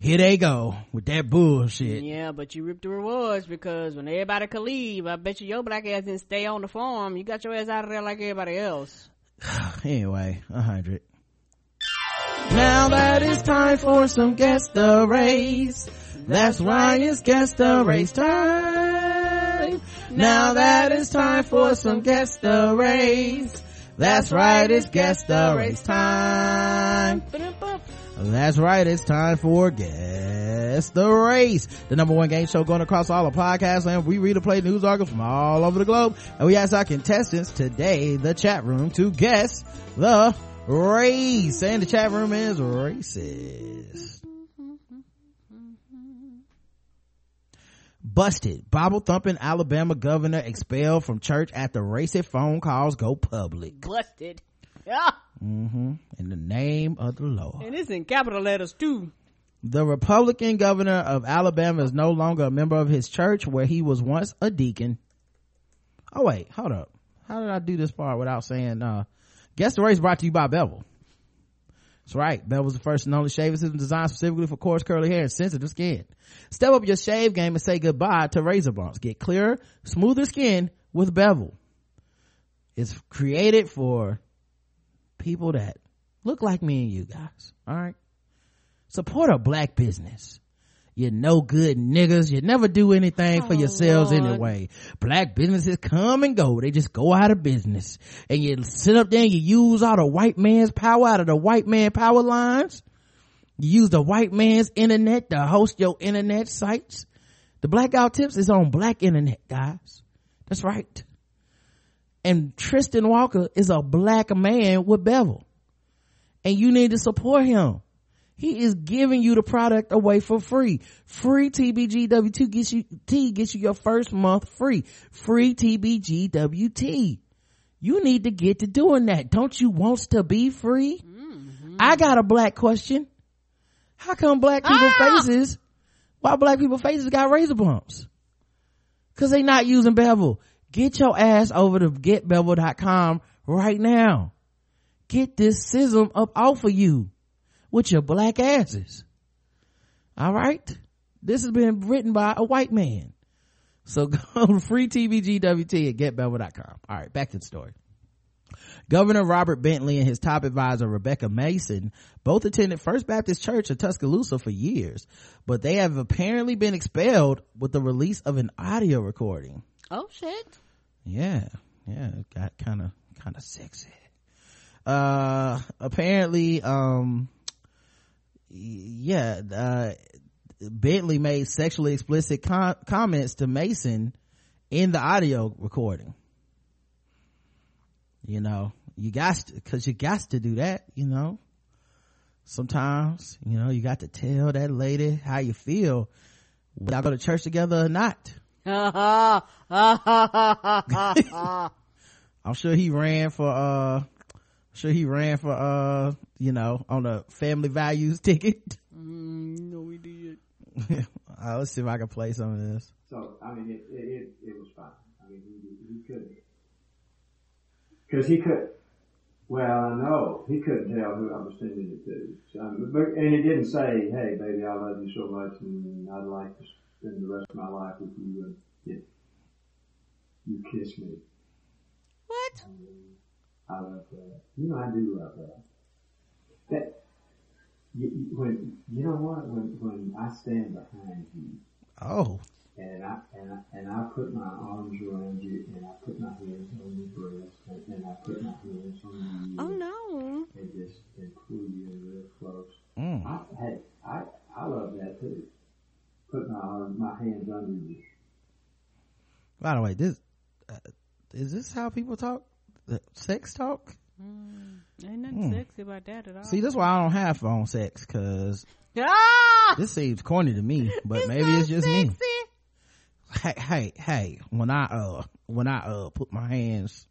here they go with that bullshit Yeah, but you reap the rewards because when everybody could leave, I bet you your black ass didn't stay on the farm. You got your ass out of there like everybody else. anyway a hundred. Now that it's time for some guest the race. That's right it's guest the race time. Now that it's time for some guest the race. That's right it's guest the race time that's right it's time for guess the race. The number one game show going across all the podcasts and we read and play news articles from all over the globe. And we ask our contestants today the chat room to guess the race. And the chat room is racist. Busted. Bible thumping alabama governor expelled from church after racist phone calls go public. Busted. Yeah. Hmm in the name of the lord. And it's in capital letters too. the republican governor of alabama is no longer a member of his church where he was once a deacon. Oh wait hold up. How did i do this part without saying uh guess the race brought to you by bevel. That's right. Bevel bevel's the first and only shaving system designed specifically for coarse curly hair and sensitive skin. Step up your shave game and say goodbye to razor bumps. Get clearer smoother skin with bevel. It's created for people that look like me and you guys all right? Support a black business. You no good niggas you never do anything for oh, yourselves Lord. anyway. Black businesses come and go. They just go out of business. And you sit up there and you use all the white man's power out of the white man power lines. You use the white man's internet to host your internet sites. The Black Guy Who Tips is on black internet guys. That's right and tristan walker is a black man with bevel and you need to support him he is giving you the product away for free. Free TBGW2 gets you, T gets you your first month free. Free TBGWT. You need to get to doing that. Don't you want to be free? Mm-hmm. I got a black question. How come black people ah! faces, why black people faces got razor bumps? Cause they not using bevel. Get your ass over to getbevel.com right now. Get this sizzle up off of you with your black asses. All right. This has been written by a white man. So go to free TBGWT at getbevel.com. All right. Back to the story. Governor Robert Bentley and his top advisor Rebekah Mason both attended First Baptist Church in Tuscaloosa for years, but they have apparently been expelled with the release of an audio recording. Oh shit. Yeah, yeah, it got kind of kind of sexy. Uh, apparently, um, yeah, uh, Bentley made sexually explicit com- comments to Mason in the audio recording. You know, you got to, cause you got to do that, you know. Sometimes, you know, you got to tell that lady how you feel. Y'all go to church together or not. I'm sure he ran for uh sure he ran for uh you know on a family values ticket Mm, no, we did. Uh, let's see if I can play some of this. So I mean, it it, it, it was fine. I mean, he he couldn't because he could. Well, I know he couldn't tell who I was sending it to. So, but, and he didn't say, "Hey, baby, I love you so much, and I'd like to spend the rest of my life with you." And you, you kiss me. What? I love that. You know, I do love that. That you, you- when you know what when when I stand behind you Oh, and I and I, and I put my arms around you and I put my hands on your breast and, and I put my hands on you Oh no. and just and pull you in real close. Mm. I, hey, I I love that too. Put my arms, my hands under you. by the way, this uh, is this how people talk? Sex talk? Ain't nothing Hmm. sexy about that at all. See, that's why I don't have phone sex because ah! this seems corny to me, but maybe it's just me. Hey, hey, hey! When I uh, when I uh, put my hands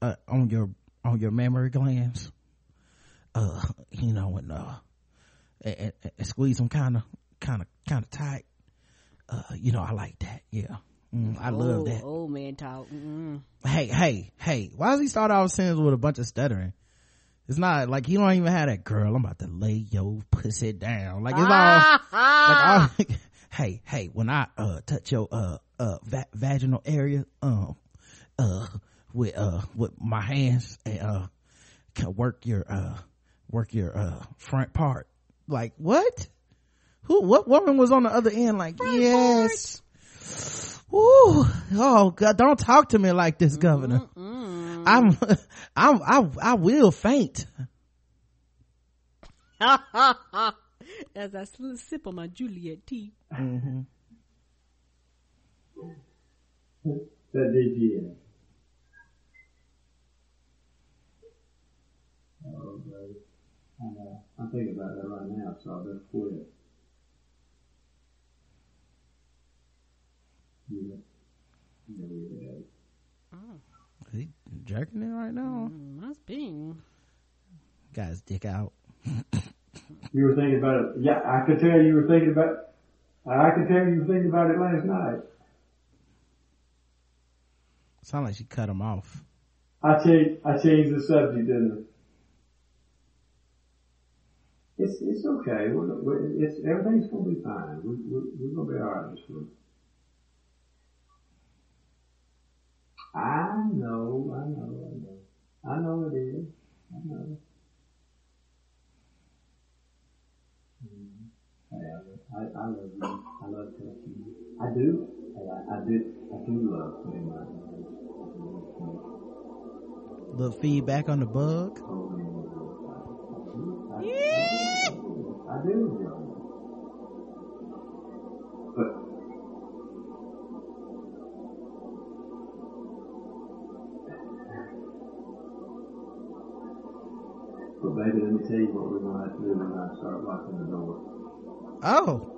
uh, on your on your mammary glands, uh, you know, and uh, and, and, and squeeze them kind of, kind of, kind of tight. Uh, you know, I like that. Yeah, mm, I love oh, that. Old man talk. Mm-mm. Hey, hey, hey! Why does he start off sentences with a bunch of stuttering? It's not like he don't even have that girl. I'm about to lay your pussy down. Like it's all like all, hey, hey, when I uh touch your uh uh va- vaginal area, um, uh, with uh with my hands and uh can work your uh work your uh front part. Like what? Who? What woman was on the other end? Like yes. Ooh, oh God! Don't talk to me like this, Governor. I'm, I'm, I, I will faint. As I sl- sip on my Juliet tea. Mm-hmm. That DGM. Oh, baby. I know. I'm thinking about that right now, so I better quit. Yeah. Yeah, we had. He jerking it right now. Mm, must be. Got his dick out. You were thinking about it. Yeah, I could tell you were thinking about. I could tell you were thinking about it last night. Sound like she cut him off. I changed. I changed the subject, didn't I? It's it's okay. We're, we're, it's everything's gonna be fine. We, we, we're gonna be all right this week. I know. I know. I know. I know it is. I know. Mm. Hey, I, I, I love you. I love touching you. I do. Hey, I, I do. I do love putting my Little feedback on the bug. Yeah. I do. But baby, let me tell you what we're have to do. We're start locking the door. Oh,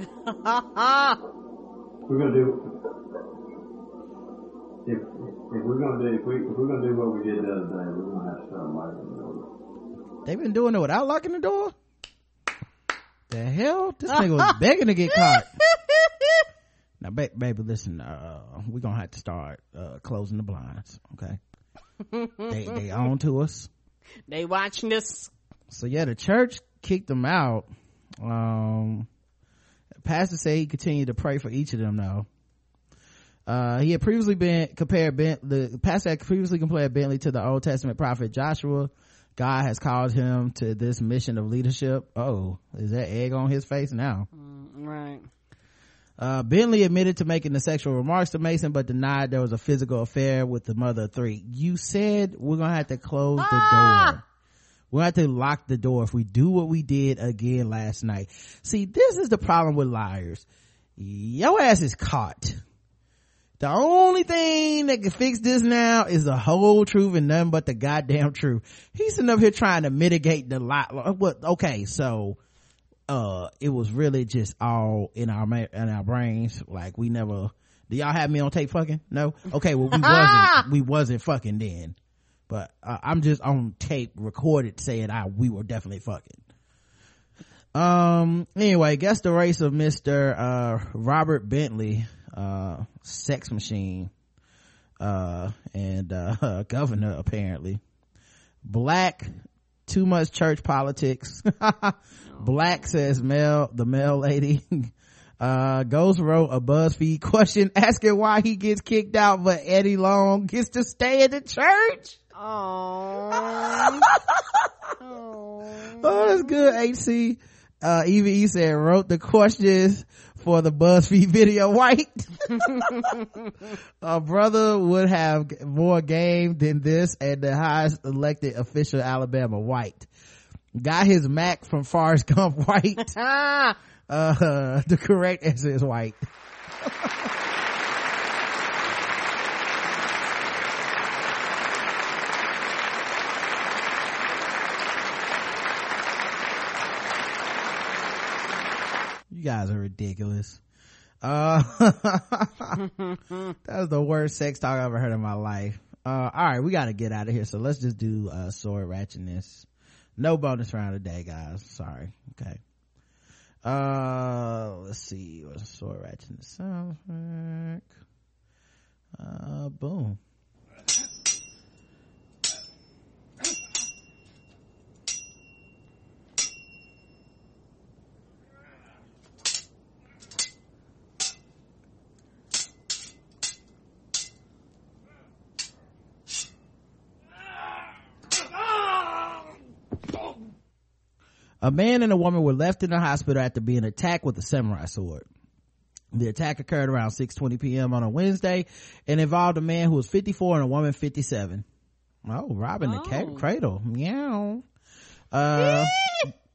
We're gonna do if if we're gonna do if we if we're gonna do what we did the other day, we're gonna have to start locking the door. They've been doing it without locking the door. The hell, this nigga was begging to get caught. Now, ba- baby, listen. Uh, we're gonna have to start uh, closing the blinds. Okay, they they on to us. They watching this. So yeah, the church kicked them out. Um, pastor said he continued to pray for each of them though. Uh, he had previously been compared ben, the pastor had previously compared Bentley to the Old Testament prophet Joshua. God has called him to this mission of leadership. Oh, is that egg on his face now? Mm, right. Uh, Bentley admitted to making the sexual remarks to Mason, but denied there was a physical affair with the mother of three. You said we're gonna have to close the door. We'll have to lock the door if we do what we did again last night. See, this is the problem with liars. Your ass is caught. The only thing that can fix this now is the whole truth and nothing but the goddamn truth. He's sitting up here trying to mitigate the lie. What? Okay, so uh it was really just all in our ma- in our brains like we never do y'all have me on tape fucking no okay well we wasn't we wasn't fucking then but uh, i'm just on tape recorded saying i we were definitely fucking Um, anyway, guess the race of Mr. Uh, Robert Bentley, uh, sex machine, uh, and, uh, governor apparently. Black, too much church politics. Black says male, the male lady. Uh, Ghost wrote a BuzzFeed question asking why he gets kicked out, but Eddie Long gets to stay at the church. Oh. Oh, that's good, HC. Uh, Evie said, wrote the questions for the BuzzFeed video white. a brother would have more game than this and the highest elected official Alabama white. Got his Mac from Forrest Gump white. uh, the correct answer is white. You guys are ridiculous. Uh, that was the worst sex talk I've ever heard in my life. Uh, all right, we gotta get out of here. So let's just do, uh, sword ratchetness. No bonus round today, guys. Sorry. Okay. Uh, let's see. What's sword ratchetness the like? Uh, boom. A man and a woman were left in the hospital after being attacked with a samurai sword. The attack occurred around 6:20 p.m. on a Wednesday and involved a man who was 54 and a woman 57. Oh, robbing the ca- cradle. Meow. Uh,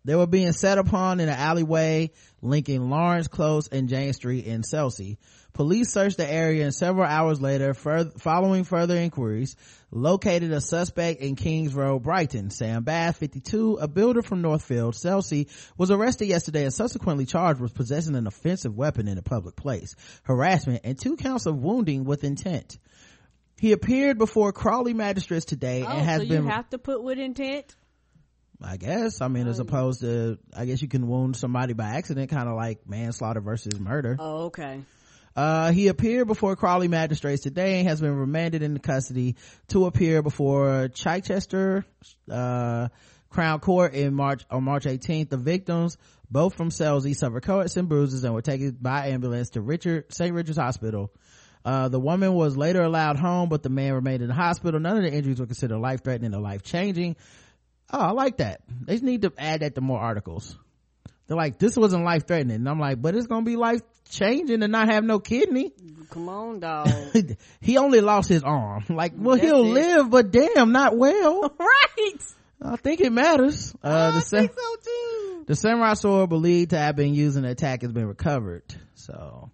they were being set upon in an alleyway linking Lawrence Close and James Street in Selsey. Police searched the area and several hours later, further, following further inquiries, located a suspect in Kings Road, Brighton. Sam Bath, 52, a builder from Northfield, Selsey, was arrested yesterday and subsequently charged with possessing an offensive weapon in a public place, harassment, and two counts of wounding with intent. He appeared before Crawley magistrates today Oh, and has so you been have to put with intent? I guess. I mean, as opposed to, I guess you can wound somebody by accident, kind of like manslaughter versus murder. Oh, okay. Uh, he appeared before Crawley magistrates today and has been remanded into custody to appear before Chichester, uh, Crown Court in March, on March 18th. The victims, both from Selsey, suffered cuts and bruises and were taken by ambulance to Richard, St. Richard's Hospital. Uh, the woman was later allowed home, but the man remained in the hospital. None of the injuries were considered life-threatening or life-changing. Oh, I like that. They just need to add that to more articles. They're like, this wasn't life threatening. And I'm like, but it's gonna be life changing to not have no kidney. Come on, dog. he only lost his arm. Like, well, That's he'll it. live, but damn, not well. right. I think it matters. Uh, the, sam- the samurai sword believed to have been used in the attack has been recovered. So,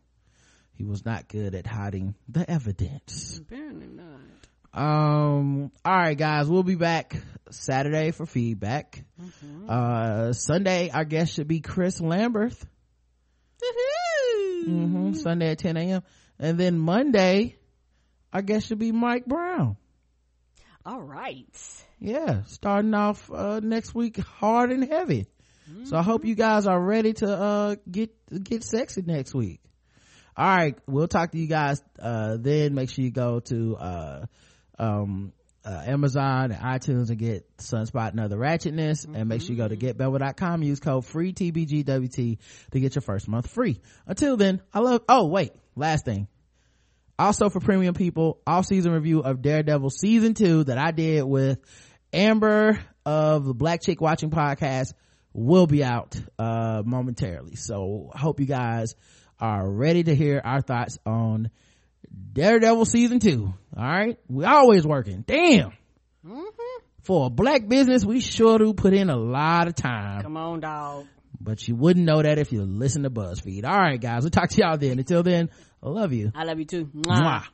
he was not good at hiding the evidence. Apparently not. Um, all right, guys, we'll be back Saturday for feedback. Uh, Sunday, our guest should be Chris Lambert. hmm Sunday at 10 a.m. And then Monday, our guest should be Mike Brown. All right. Yeah, starting off, uh, next week hard and heavy. So I hope you guys are ready to, uh, get, get sexy next week. All right. We'll talk to you guys, uh, then make sure you go to, uh, um, uh, Amazon and iTunes and get Sunspot and Other Ratchetness and make sure you go to getbevel.com use code free TBGWT to get your first month free. Until then, I love, oh wait, last thing. Also for premium people, off season review of Daredevil season two that I did with Amber of the Black Chick Watching podcast will be out, uh, momentarily. So hope you guys are ready to hear our thoughts on Daredevil season two. All right. We always working. Damn. Mm-hmm. For a black business, we sure do put in a lot of time. Come on, dog. But you wouldn't know that if you listen to BuzzFeed. All right, guys. We'll talk to y'all then. Until then, I love you. I love you too. Mwah.